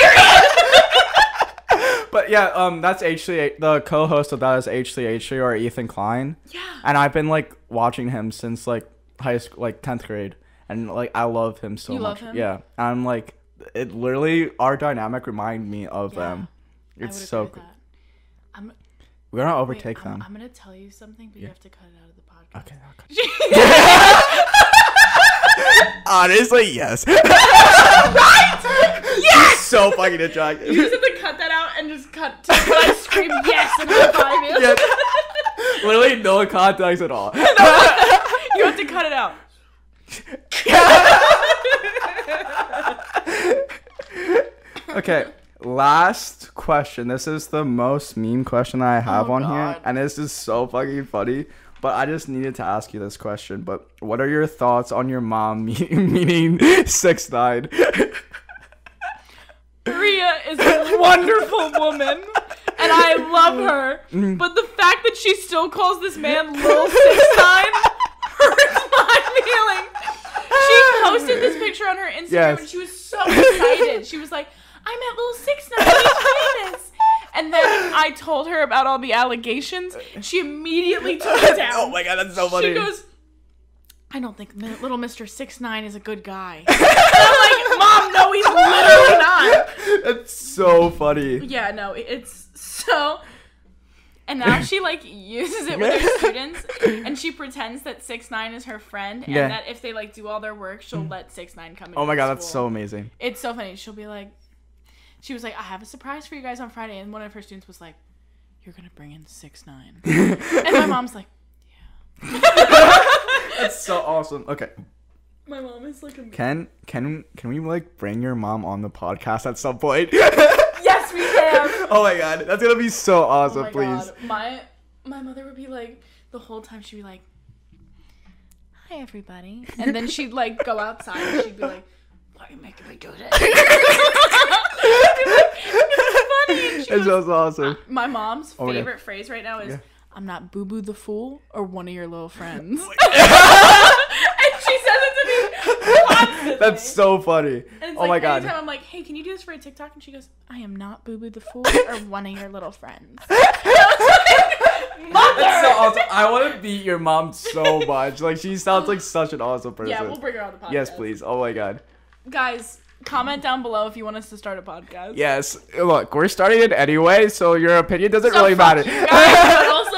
but yeah, um that's H3 the co-host of that is H3H3 or Ethan Klein. Yeah. And I've been like watching him since like high school like 10th grade and like I love him so You much. love him? Yeah. I'm like it literally our dynamic remind me of Yeah. them. It's so good. I'm, We're gonna wait, overtake I'm, them. I'm gonna tell you something, but you have to cut it out of. Okay. I'll cut- Honestly, yes. right? Yes! So fucking attractive. You just have to cut that out and just cut to when I scream yes and high five you. Yeah. Literally no context at all. You have to cut it out. okay, last question. This is the most meme question that I have Oh, on here, and this is so fucking funny. But I just needed to ask you this question. But what are your thoughts on your mom me- meaning six nine? Maria is a wonderful woman, and I love her. Mm. But the fact that she still calls this man Lil Six Nine hurts my feelings. She posted this picture on her Instagram, Yes. and she was so excited. She was like, "I met Lil Six Nine. He's famous." And then I told her about all the allegations. She immediately took it down. oh my god, that's so funny. She goes, I don't think little Mr. Six Nine is a good guy. I'm like, Mom, no, he's literally not. that's so funny. Yeah, no, it's so. And now she like uses it with her students, and she pretends that Six Nine is her friend, and Yeah. that if they like do all their work, she'll mm. let Six Nine come. Oh my god, that's so amazing. It's so funny. She'll be like, she was like, I have a surprise for you guys on Friday, and one of her students was like, You're gonna bring in Six Nine, and my mom's like, Yeah. That's so awesome. Okay, my mom is like, a can can can we like bring your mom on the podcast at some point? yes, we can. oh my god, that's gonna be so Oh awesome. my please. god, my my mother would be like the whole time she'd be like, "Hi everybody," and then she'd like go outside and she'd be like, "Why are you making me do this?" it's funny. And she was- so awesome. my mom's Oh my God. favorite phrase right now is, Yeah. "I'm not Boo Boo the fool or one of your little friends," oh and she says it to me constantly. That's so funny. And it's Oh like my god. anytime I'm like, hey, can you do this for a TikTok? And she goes, I am not Boo Boo the Fool or one of your little friends. Mother! That's so awesome. I want to beat your mom so much. Like she sounds like such an awesome person. Yeah, we'll bring her on the podcast. yes, please. Oh my god. Guys, comment down below if you want us to start a podcast. Yes. Look, we're starting it anyway, so your opinion doesn't So really matter. you guys, also,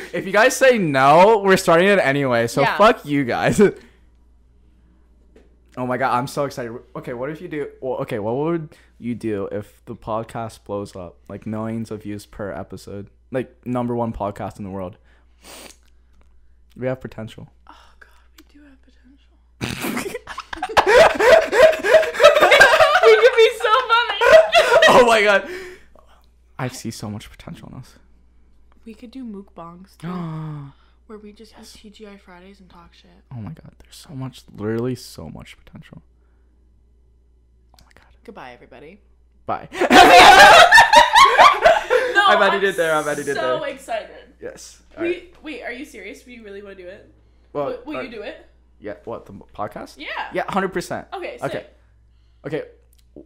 if you guys say no, we're starting it anyway. So Yeah. fuck you guys. oh my god, I'm so excited. Okay, what if you do? Well, okay, what would you do if the podcast blows up, like millions of views per episode, like number one podcast in the world? We have potential. oh god, we do have potential. we could be so funny. oh my god. I see so much potential in us. We could do mukbangs too, where we just have TGI Fridays and talk shit. Oh my god, there's so much, literally so much potential. Oh my god. Goodbye, everybody. Bye. No, I'm edited there, I'm edited so there. excited. yes. We wait. Are you serious? Do you really want to do it? Well, will will uh, you do it? Yeah. What the podcast? Yeah. Yeah, hundred percent. Okay. Okay. Okay.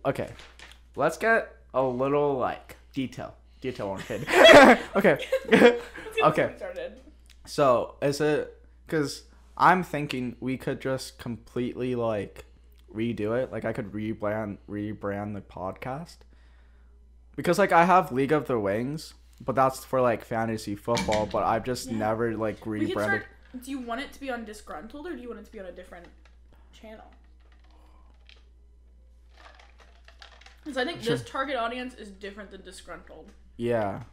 Okay. Let's get a little like detail. Detail oriented. okay. Okay. started. So is it because I'm thinking we could just completely like redo it. Like I could rebrand rebrand the podcast because like I have League of the Wings, but that's for like fantasy football. But I've just Yeah. never like rebranded. start. Do you want it to be on Disgruntled or do you want it to be on a different channel? Because I think this target audience is different than Disgruntled. Yeah.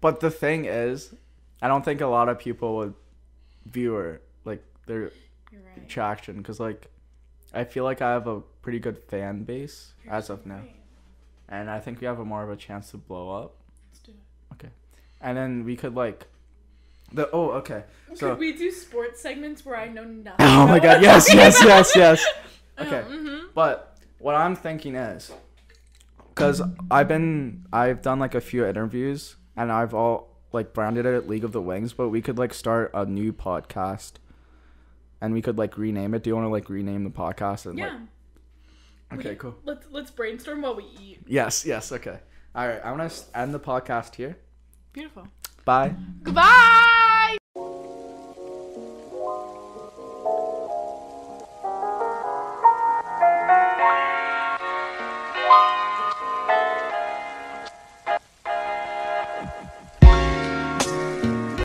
But the thing is, I don't think a lot of people would view it like their right. traction because like I feel like I have a pretty good fan base You're as so of now, right. and I think we have a more of a chance to blow up. Let's do it. Okay, and then we could like the oh okay so Could we do sports segments where I know nothing? oh my god what's yes yes yes yes okay Mm-hmm. But what I'm thinking is, because I've been, I've done like a few interviews, and I've all like branded it League of the Wings, but we could like start a new podcast, and we could like rename it. Do you want to like rename the podcast? And, Yeah. Like, okay. can- Cool. Let's let's brainstorm while we eat. Yes. Yes. Okay. All right. I'm gonna end the podcast here. Beautiful. Bye. Goodbye.